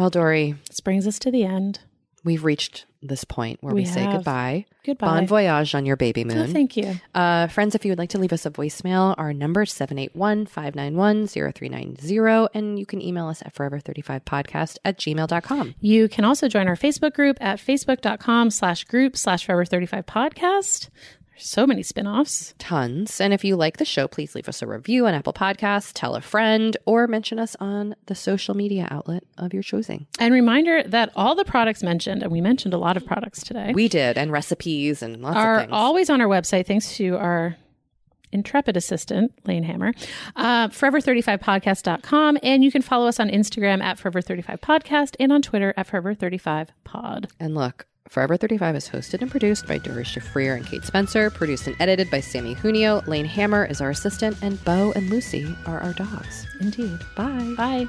Speaker 1: Well, Doree,
Speaker 2: This brings us to the end.
Speaker 1: we've reached this point where we,
Speaker 2: We
Speaker 1: say
Speaker 2: have.
Speaker 1: goodbye.
Speaker 2: Goodbye.
Speaker 1: Bon voyage on your baby
Speaker 2: Oh,
Speaker 1: moon.
Speaker 2: thank you.
Speaker 1: uh, friends, if you would like to leave us a voicemail, our number is 781-591-0390, and you can email us at forever35podcast at gmail.com.
Speaker 2: You can also join our Facebook group at facebook.com slash group slash forever 35 podcast. There's so many spin-offs.
Speaker 1: Tons. And if you like the show, please leave us a review on Apple Podcasts, tell a friend, or mention us on the social media outlet of your choosing.
Speaker 2: And reminder that all the products mentioned, and we mentioned a lot of products today,
Speaker 1: We did, and recipes and lots
Speaker 2: are
Speaker 1: of things.
Speaker 2: always on our website thanks to our intrepid assistant, Lane Hammer, uh, forever35podcast.com. And you can follow us on Instagram at forever35podcast and on Twitter at forever35pod.
Speaker 1: And look, Forever 35 is hosted and produced by Doree Shafrir and Kate Spencer, produced and edited by Sammy Junio. Lane Hammer is our assistant, and Bo and Lucy are our dogs.
Speaker 2: Indeed.
Speaker 1: Bye.
Speaker 2: Bye.